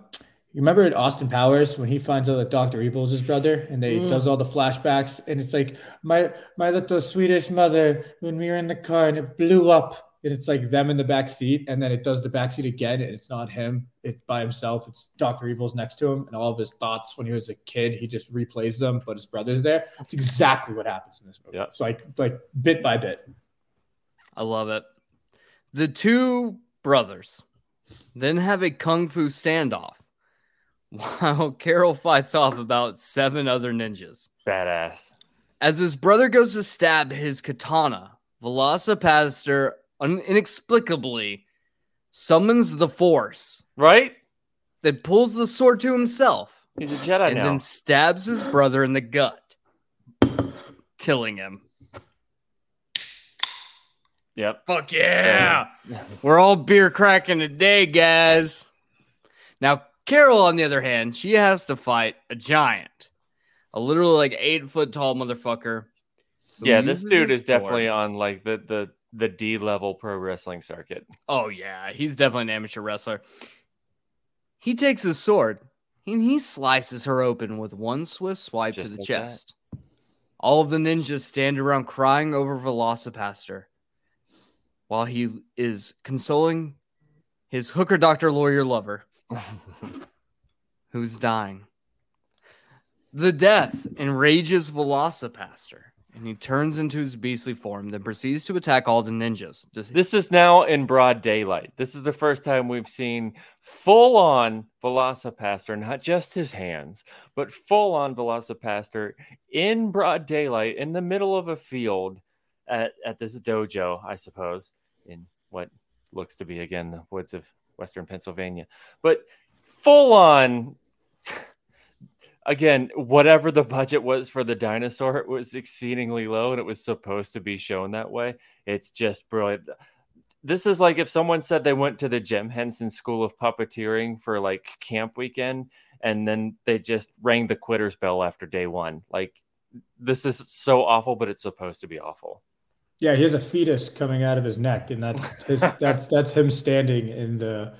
you remember in Austin Powers when he finds out that Dr. Evil is his brother and they Mm. does all the flashbacks and it's like my my little Swedish mother when we were in the car and it blew up and it's like them in the back seat and then it does the back seat again and it's not him it by himself it's Dr. Evil's next to him and all of his thoughts when he was a kid he just replays them but his brother's there that's exactly what happens in this movie Yeah. it's like like bit by bit I love it. The two brothers then have a kung fu standoff [LAUGHS] while Carol fights off about seven other ninjas. Badass. As his brother goes to stab his katana, Velocipastor un- inexplicably summons the force Right? that pulls the sword to himself He's a Jedi and now. then stabs his brother in the gut, killing him. Yep. Fuck yeah. We're all beer cracking today, guys. Now, Carol, on the other hand, she has to fight a giant, a literally like eight foot tall motherfucker. Yeah, this dude is definitely on like the the the D level pro wrestling circuit. Oh, yeah. He's definitely an amateur wrestler. He takes his sword and he slices her open with one swift swipe Just to the like that. chest. All of the ninjas stand around crying over Velocipastor while he is consoling his hooker doctor lawyer lover [LAUGHS] who's dying. The death enrages Velocipastor and he turns into his beastly form, then proceeds to attack all the ninjas. This is now in broad daylight. This is the first time we've seen full on Velocipastor, not just his hands, but full on Velocipastor in broad daylight in the middle of a field at, at this dojo, I suppose, in what looks to be again the woods of western Pennsylvania. But full on again, whatever the budget was for the dinosaur, it was exceedingly low and it was supposed to be shown that way. It's just brilliant. This is like if someone said they went to the Jim Henson School of Puppeteering for like camp weekend and then they just rang the quitter's bell after day one. Like, this is so awful, but it's supposed to be awful. Yeah, he has a fetus coming out of his neck, and that's his, [LAUGHS] that's that's him standing in the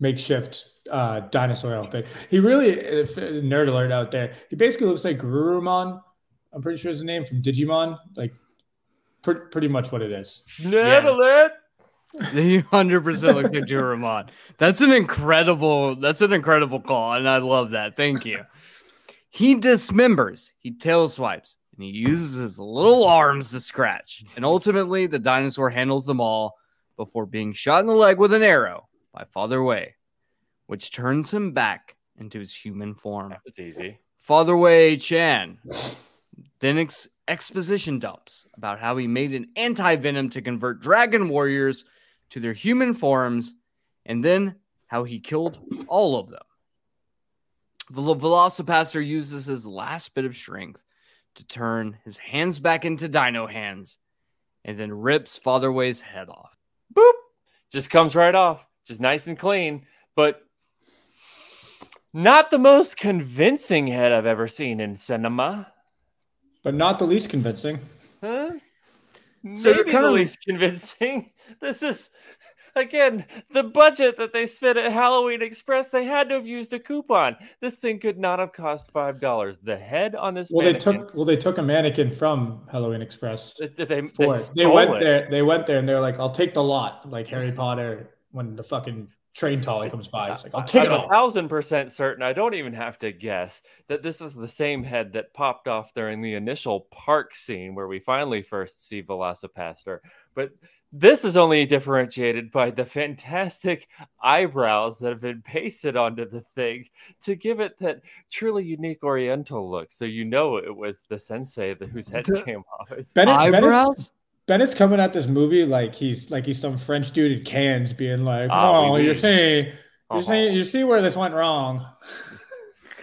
makeshift uh, dinosaur outfit. He really if, nerd alert out there. He basically looks like Gurumon. I'm pretty sure is the name from Digimon. Like, pre- pretty much what it is. Nerd Yes. alert! [LAUGHS] He hundred percent looks like Duramon. That's an incredible. That's an incredible call, and I love that. Thank you. He dismembers. He tail swipes, and he uses his little arms to scratch. And ultimately, the dinosaur handles them all before being shot in the leg with an arrow by Father Wei, which turns him back into his human form. It's easy. Father Wei Chan then ex- exposition dumps about how he made an anti venom to convert dragon warriors to their human forms, and then how he killed all of them. The Velocipastor uses his last bit of strength to turn his hands back into dino hands and then rips Father Wei's head off. Boop. Just comes right off. Just nice and clean. But not the most convincing head I've ever seen in cinema. But not the least convincing. Huh? So you're kind the of- least convincing. [LAUGHS] This is again the budget that they spent at Halloween Express. They had to have used a coupon. This thing could not have cost five dollars. The head on this Well, they took well they took a mannequin from Halloween Express they, they, they for it. They went it. there. They went there and they're like, "I'll take the lot." Like Harry Potter when the fucking train trolley comes by, it's like, "I'll take I'm it a thousand percent certain. I don't even have to guess that this is the same head that popped off during the initial park scene where we finally first see Velocipastor. But this is only differentiated by the fantastic eyebrows that have been pasted onto the thing to give it that truly unique Oriental look. So you know it was the sensei that whose head came off. It's Bennett, Bennett's, Eyebrows? Bennett's coming at this movie like he's like he's some French dude in Cannes being like, Ah, "Oh, you're oui. saying." You're Uh-huh. saying you see where this went wrong.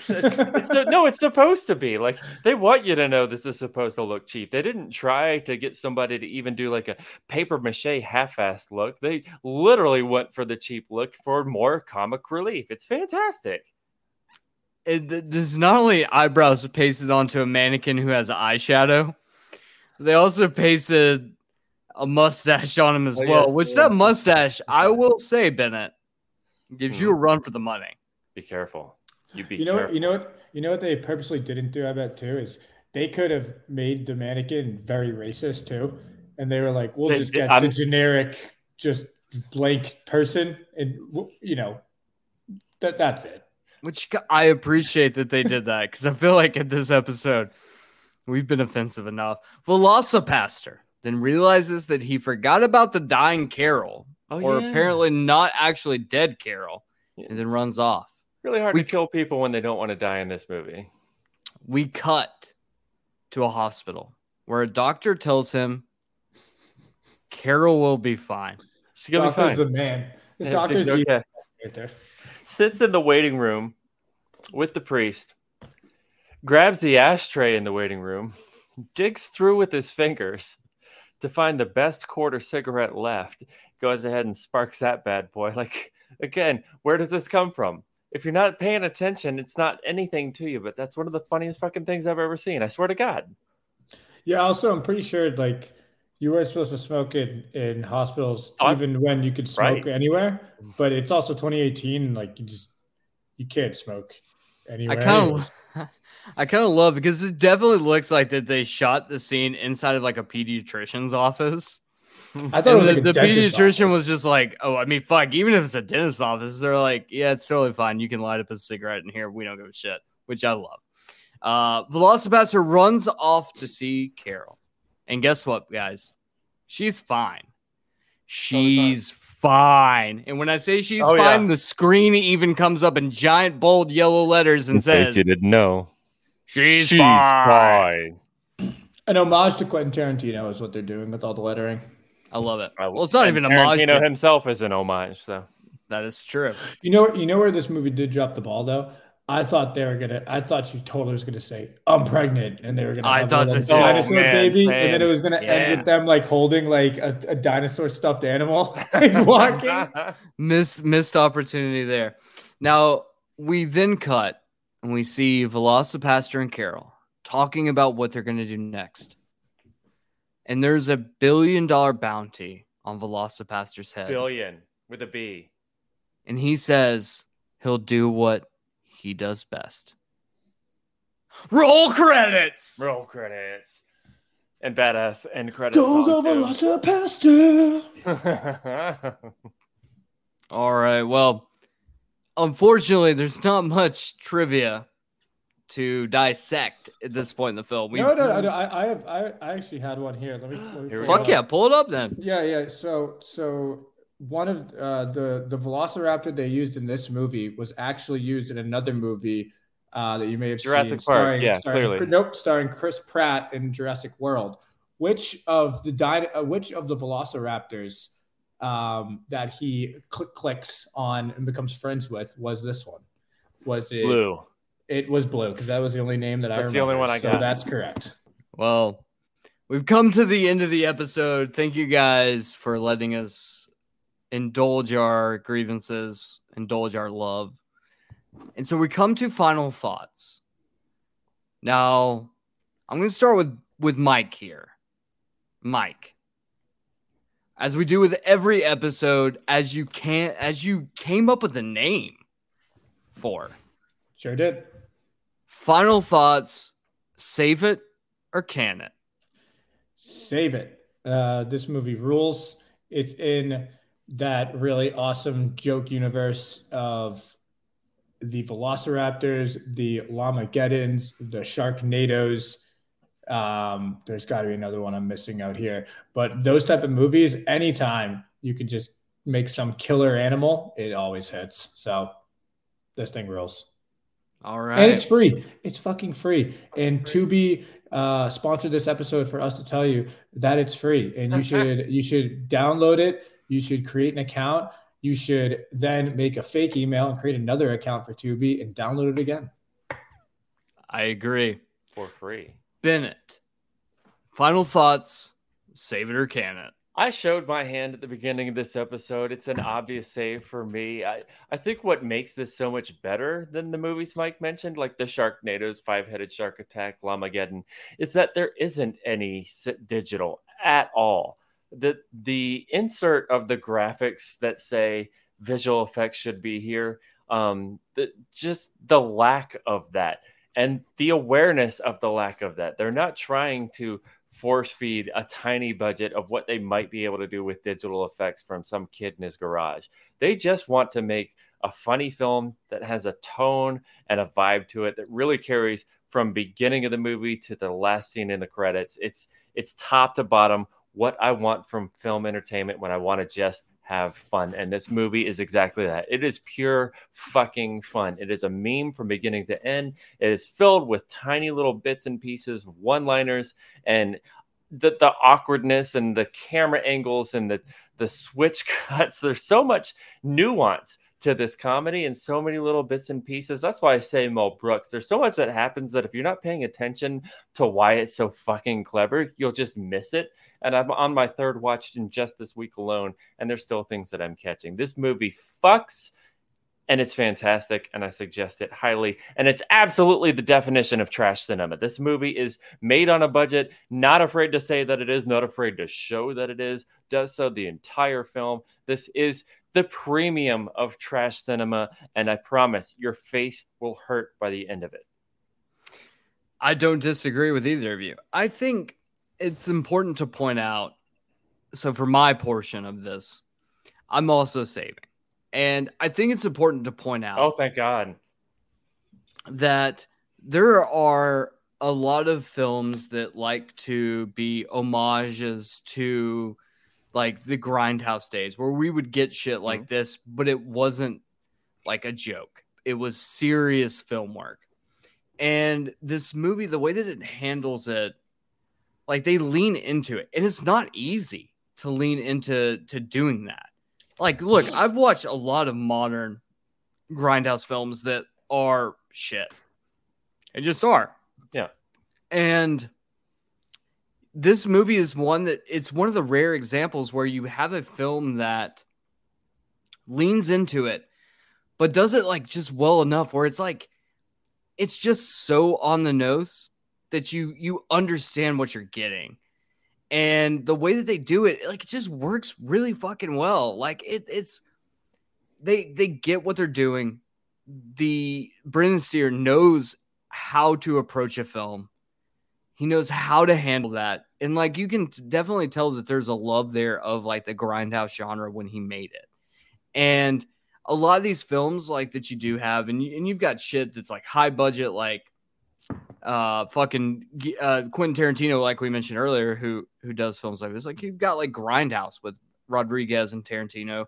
it's the- no, it's supposed to be like they want you to know this is supposed to look cheap. They didn't try to get somebody to even do like a paper mache half-assed look. They literally went for the cheap look for more comic relief. It's fantastic. It, this is not only eyebrows pasted onto a mannequin who has eyeshadow, they also pasted a mustache on him as Oh, well. yes, which yeah. that mustache, I will say, Bennett, gives you a hmm. run for the money. Be careful. You be You know, what, careful. you know what, you know what they purposely didn't do. I bet too is they could have made the mannequin very racist too, and they were like, "We'll They- just get I'm- the generic, just blank person," and you know, that that's it. Which I appreciate that they did that because I feel like in this episode we've been offensive enough. Velocipastor then realizes that he forgot about the dying Carol, Oh, or yeah. apparently not actually dead Carol, Yeah. and then runs off. really hard we- to kill people when they don't want to die in this movie. We cut to a hospital where a doctor tells him Carol will be fine. She's gonna be Doctor's fine. the man. This Yeah, doctor's okay. evil right there. sits in the waiting room with the priest, grabs the ashtray in the waiting room, digs through with his fingers to find the best quarter cigarette left, goes ahead and sparks that bad boy. [LAUGHS] Like, again, where does this come from? If you're not paying attention, it's not anything to you, but that's one of the funniest fucking things I've ever seen. I swear to God. Yeah. Also, I'm pretty sure like you were supposed to smoke in in hospitals Oh, even when you could smoke Right. anywhere, mm-hmm. but it's also 2018. Like you just you can't smoke anywhere. I kind of, I kind of love because it definitely looks like that they shot the scene inside of like a pediatrician's office. I thought it was And like the, a the pediatrician office. was just like, "Oh, I mean, fuck. Even if it's a dentist's office, they're like, yeah, it's totally fine. You can light up a cigarette in here. We don't give a shit." Which I love. Uh, Velocipastor runs off to see Carol, and guess what, guys? She's fine. She's fine. And when I say she's Oh, fine, yeah. the screen even comes up in giant bold yellow letters and says, "You didn't know, "She's, She's fine." An homage to Quentin Tarantino is what they're doing with all the lettering. I love it. Well, it's not and even a homage. Tarantino himself is an homage, so That is true. You know, you know where this movie did drop the ball though. I thought they were gonna. I thought she totally was gonna say, "I'm pregnant," and they were gonna. I have thought a so too. Dinosaur Oh, man, baby, and then it was gonna end with them like holding like a, a dinosaur stuffed animal, [LAUGHS] like walking. [LAUGHS] Missed missed opportunity there. Now we then cut and we see Velocipastor and Carol talking about what they're going to do next. And there's a billion dollar bounty on Velocipastor's head. Billion with a B. And he says he'll do what he does best. Roll credits. Roll credits. And badass end credits. Go go Velocipastor. [LAUGHS] All right. Well, unfortunately, there's not much trivia to dissect at this point in the film. No, no, no, no. I, I have. I, I actually had one here. Let me. Let me Here pull it Fuck up. yeah, pull it up then. Yeah, yeah. So, so one of uh, the the Velociraptor they used in this movie was actually used in another movie uh, that you may have Jurassic seen. Park, yeah, starring, clearly. Nope, starring Chris Pratt in Jurassic World. Which of the di- uh, which of the Velociraptors um, that he click clicks on and becomes friends with was this one? Was it Blue. It was blue because that was the only name that I That's remember. the only one I so got. that's correct. Well, we've come to the end of the episode. Thank you guys for letting us indulge our grievances, indulge our love. And so we come to final thoughts. Now, I'm going to start with with Mike here. Mike. As we do with every episode, as you can as you came up with the name for. Sure did. Final thoughts, save it or can it? Save it. Uh, this movie rules. It's in that really awesome joke universe of the Velociraptors, the Llamageddons, the Sharknadoes. Um, there's got to be another one I'm missing out here, but those type of movies, anytime you can just make some killer animal, it always hits. So this thing rules. All right. And it's free. It's fucking free. And Tubi uh, sponsored this episode for us to tell you that it's free, and you [LAUGHS] should you should download it. You should create an account. You should then make a fake email and create another account for Tubi and download it again. I agree. for free. Bennett. Final thoughts, save it or can it? I showed my hand at the beginning of this episode. It's an obvious save for me. I, I think what makes this so much better than the movies Mike mentioned, like the Sharknadoes, Five Headed Shark Attack, Llamageddon, is that there isn't any digital at all. The, the insert of the graphics that say visual effects should be here, um, the, just the lack of that and the awareness of the lack of that. They're not trying to force feed a tiny budget of what they might be able to do with digital effects from some kid in his garage. They just want to make a funny film that has a tone and a vibe to it that really carries from beginning of the movie to the last scene in the credits. It's it's top to bottom what I want from film entertainment when I want to just have fun. And this movie is exactly that. It is pure fucking fun. It is a meme from beginning to end. It is filled with tiny little bits and pieces, one liners, and the, the awkwardness and the camera angles and the, the switch [LAUGHS] cuts. There's so much nuance to this comedy and so many little bits and pieces. That's why I say Mel Brooks. There's so much that happens that if you're not paying attention to why it's so fucking clever, you'll just miss it. And I'm on my third watch in just this week alone, and there's still things that I'm catching. This movie fucks and it's fantastic and i suggest it highly and it's absolutely the definition of trash cinema this movie is made on a budget not afraid to say that it is not afraid to show that it is does so the entire film this is the premium of trash cinema and i promise your face will hurt by the end of it I don't disagree with either of you. I think it's important to point out. So, for my portion of this, I'm also saving. And I think it's important to point out oh thank god that there are a lot of films that like to be homages to like the grindhouse days where we would get shit like mm-hmm. this but it wasn't like a joke it was serious film work and this movie the way that it handles it like they lean into it. And it's not easy to lean into to doing that. Like look i've watched a lot of modern grindhouse films that are shit. They just are. Yeah. and this movie is one that it's one of the rare examples where you have a film that leans into it but does it like just well enough where it's like it's just so on the nose that you you understand what you're getting. And the way that they do it like it just works really fucking well. Like it, it's they they get what they're doing. The Brendan Steere knows how to approach a film. He knows how to handle that. And like you can definitely tell that there's a love there of like the grindhouse genre when he made it. And a lot of these films like that you do have and, you, and you've got shit that's like high budget like uh fucking uh Quentin Tarantino like we mentioned earlier who who does films like this like you've got like Grindhouse with Rodriguez and Tarantino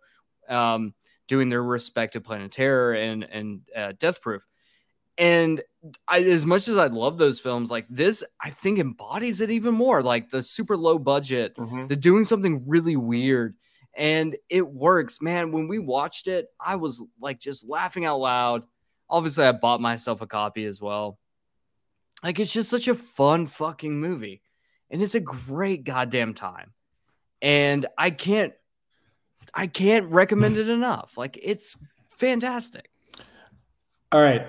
um doing their respective Planet Terror and and uh, Death Proof and I, as much as I love those films, like this, I think embodies it even more. Like the super low budget, Mhm. the doing something really weird, and it works, man. When we watched it, I was like just laughing out loud. Obviously, I bought myself a copy as well. Like, it's just such a fun fucking movie. And it's a great goddamn time. And I can't, I can't recommend it enough. Like, it's fantastic. All right.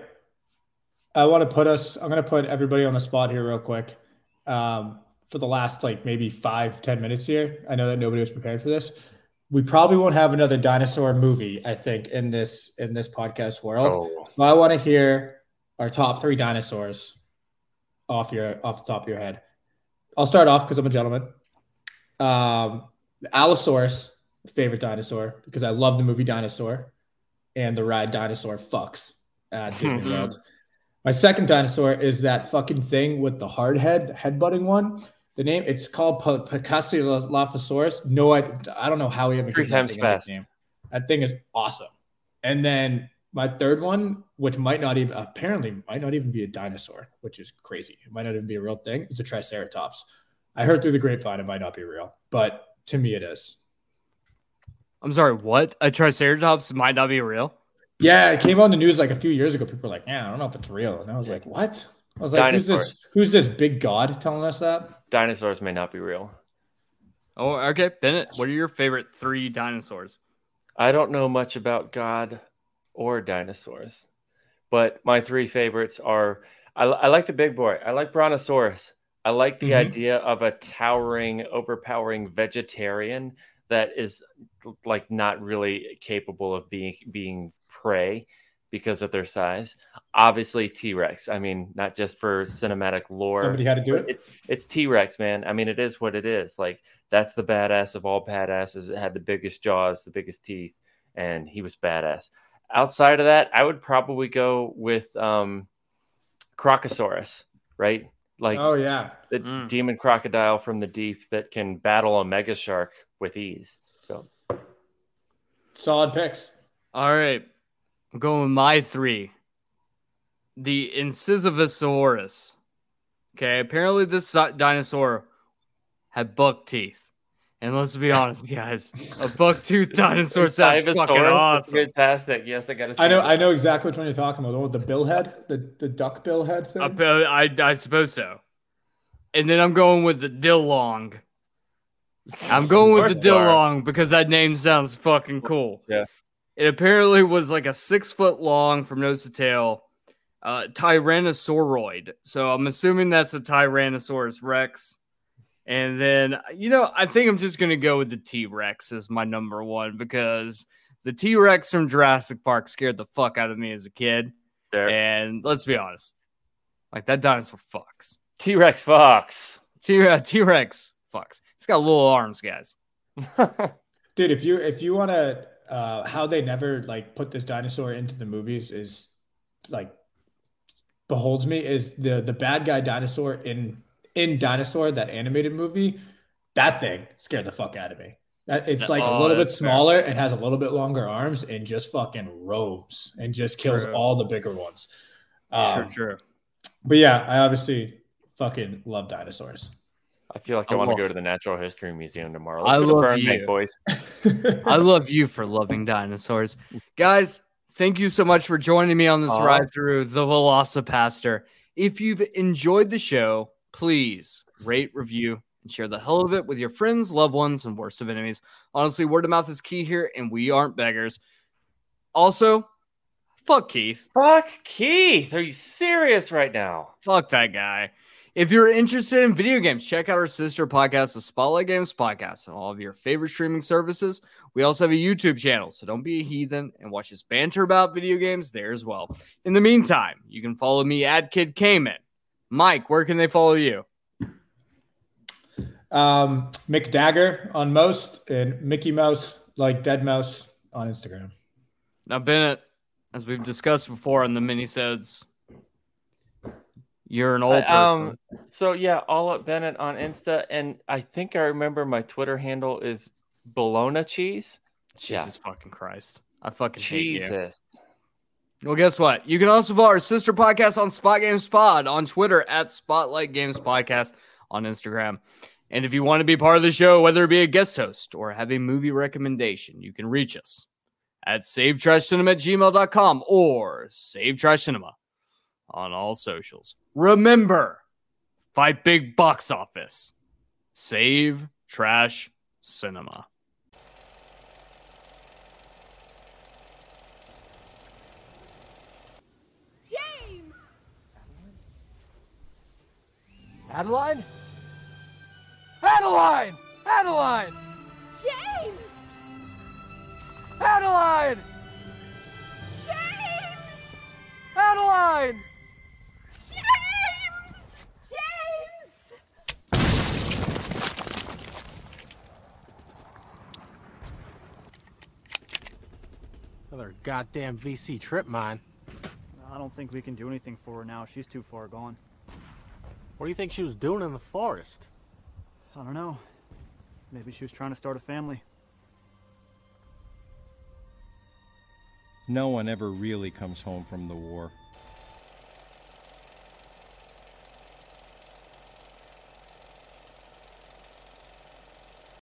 I want to put us, I'm going to put everybody on the spot here real quick. Um, for the last like maybe five ten minutes here, I know that nobody was prepared for this. We probably won't have another dinosaur movie, I think, in this in this podcast world. Oh. So I want to hear our top three dinosaurs off your off the top of your head. I'll start off because I'm a gentleman. Um, Allosaurus, favorite dinosaur, because I love the movie Dinosaur and the ride Dinosaur fucks at Disney [LAUGHS] World. My second dinosaur is that fucking thing with the hard head, the headbutting one. The name it's called P- Picassilophosaurus. No, I, I don't know how he ever Three that times fast. nickname. That thing is awesome. And then my third one, which might not even apparently might not even be a dinosaur, which is crazy. It might not even be a real thing. It's a Triceratops. I heard through the grapevine it might not be real, but to me it is. I'm sorry, what? A Triceratops might not be real? Yeah, it came on the news like a few years ago. People were like, "Yeah, I don't know if it's real," and I was like, "What?" I was like, "Who's this? Who's this big god telling us that?" Dinosaurs may not be real. Oh, okay. Bennett, what are your favorite three dinosaurs? I don't know much about God or dinosaurs, but my three favorites are I, I like the big boy. I like Brontosaurus. I like the Mhm. idea of a towering, overpowering vegetarian that is like not really capable of being being prey because of their size. Obviously, T Rex. I mean, not just for cinematic lore. Somebody had to do but it. it's T Rex, man. I mean, it is what it is. Like that's the badass of all badasses. It had the biggest jaws, the biggest teeth, and he was badass. Outside of that, I would probably go with um, Crocosaurus, right? Like oh yeah, the Mm. demon crocodile from the deep that can battle a mega shark with ease. So solid picks. All right. I'm going with my three. The Incisivosaurus. Okay. Apparently, this dinosaur had buck teeth. And let's be honest, guys, a buck tooth [LAUGHS] dinosaur sounds fucking Cybosaurus, awesome. fantastic. Yes, I got to. I know, I know exactly which one you're talking about. The one the bill head, the the duck bill head thing. I, I, I suppose so. And then I'm going with the Dilong. I'm going with the course you. Dilong because that name sounds fucking cool. Yeah. It apparently was like a six foot long from nose to tail uh, Tyrannosauroid. So I'm assuming that's a Tyrannosaurus Rex. And then, you know, I think I'm just going to go with the T Rex as my number one because the T Rex from Jurassic Park scared the fuck out of me as a kid. there. And let's be honest, like that dinosaur fucks. T Rex Fox. T uh, T Rex fucks. It's got little arms, guys. [LAUGHS] Dude, if you if you want to, uh, how they never like put this dinosaur into the movies is like beholds me is the the bad guy dinosaur in in Dinosaur that animated movie. That thing scared the fuck out of me. That it's like Oh, a little bit that's fair. smaller and has a little bit longer arms and just fucking roams and just kills True. all the bigger ones. sure, Um, sure. But yeah, I obviously fucking love dinosaurs. I feel like I, I want to go to the Natural History Museum tomorrow. I Let's go to love Burn you. boys. [LAUGHS] I love you for loving dinosaurs. Guys, thank you so much for joining me on this Aw. ride through the Velocipastor. If you've enjoyed the show, please rate, review, and share the hell of it with your friends, loved ones, and worst of enemies. Honestly, word of mouth is key here, and we aren't beggars. Also, fuck Keith. Fuck Keith. Are you serious right now? Fuck that guy. If you're interested in video games, check out our sister podcast, the Spotlight Games Podcast, on all of your favorite streaming services. We also have a YouTube channel, so don't be a heathen and watch us banter about video games there as well. In the meantime, you can follow me at Kid Cayman. Mike, where can they follow you? Um, Mick Dagger on most and Mickey Mouse like Dead Mouse on Instagram. Now, Bennett, as we've discussed before in the mini minisodes, you're an old person. Um, so yeah, all up Bennett on Insta, and I think I remember my Twitter handle is Bologna cheese. yeah. Jesus fucking Christ. I fucking hate you. Well, guess what? You can also follow our sister podcast on Spot Games Pod on Twitter at Spotlight Games Podcast on Instagram. And if you want to be part of the show, whether it be a guest host or have a movie recommendation, you can reach us at savetrashcinema at gmail.com or savetrashcinema on all socials. Remember, fight big box office. Save Trash Cinema. James! Adeline? Adeline! Adeline! James! Adeline! James! Adeline! James! James! Another goddamn VC trip mine. I don't think we can do anything for her now. She's too far gone. What do you think she was doing in the forest? I don't know. Maybe she was trying to start a family. No one ever really comes home from the war.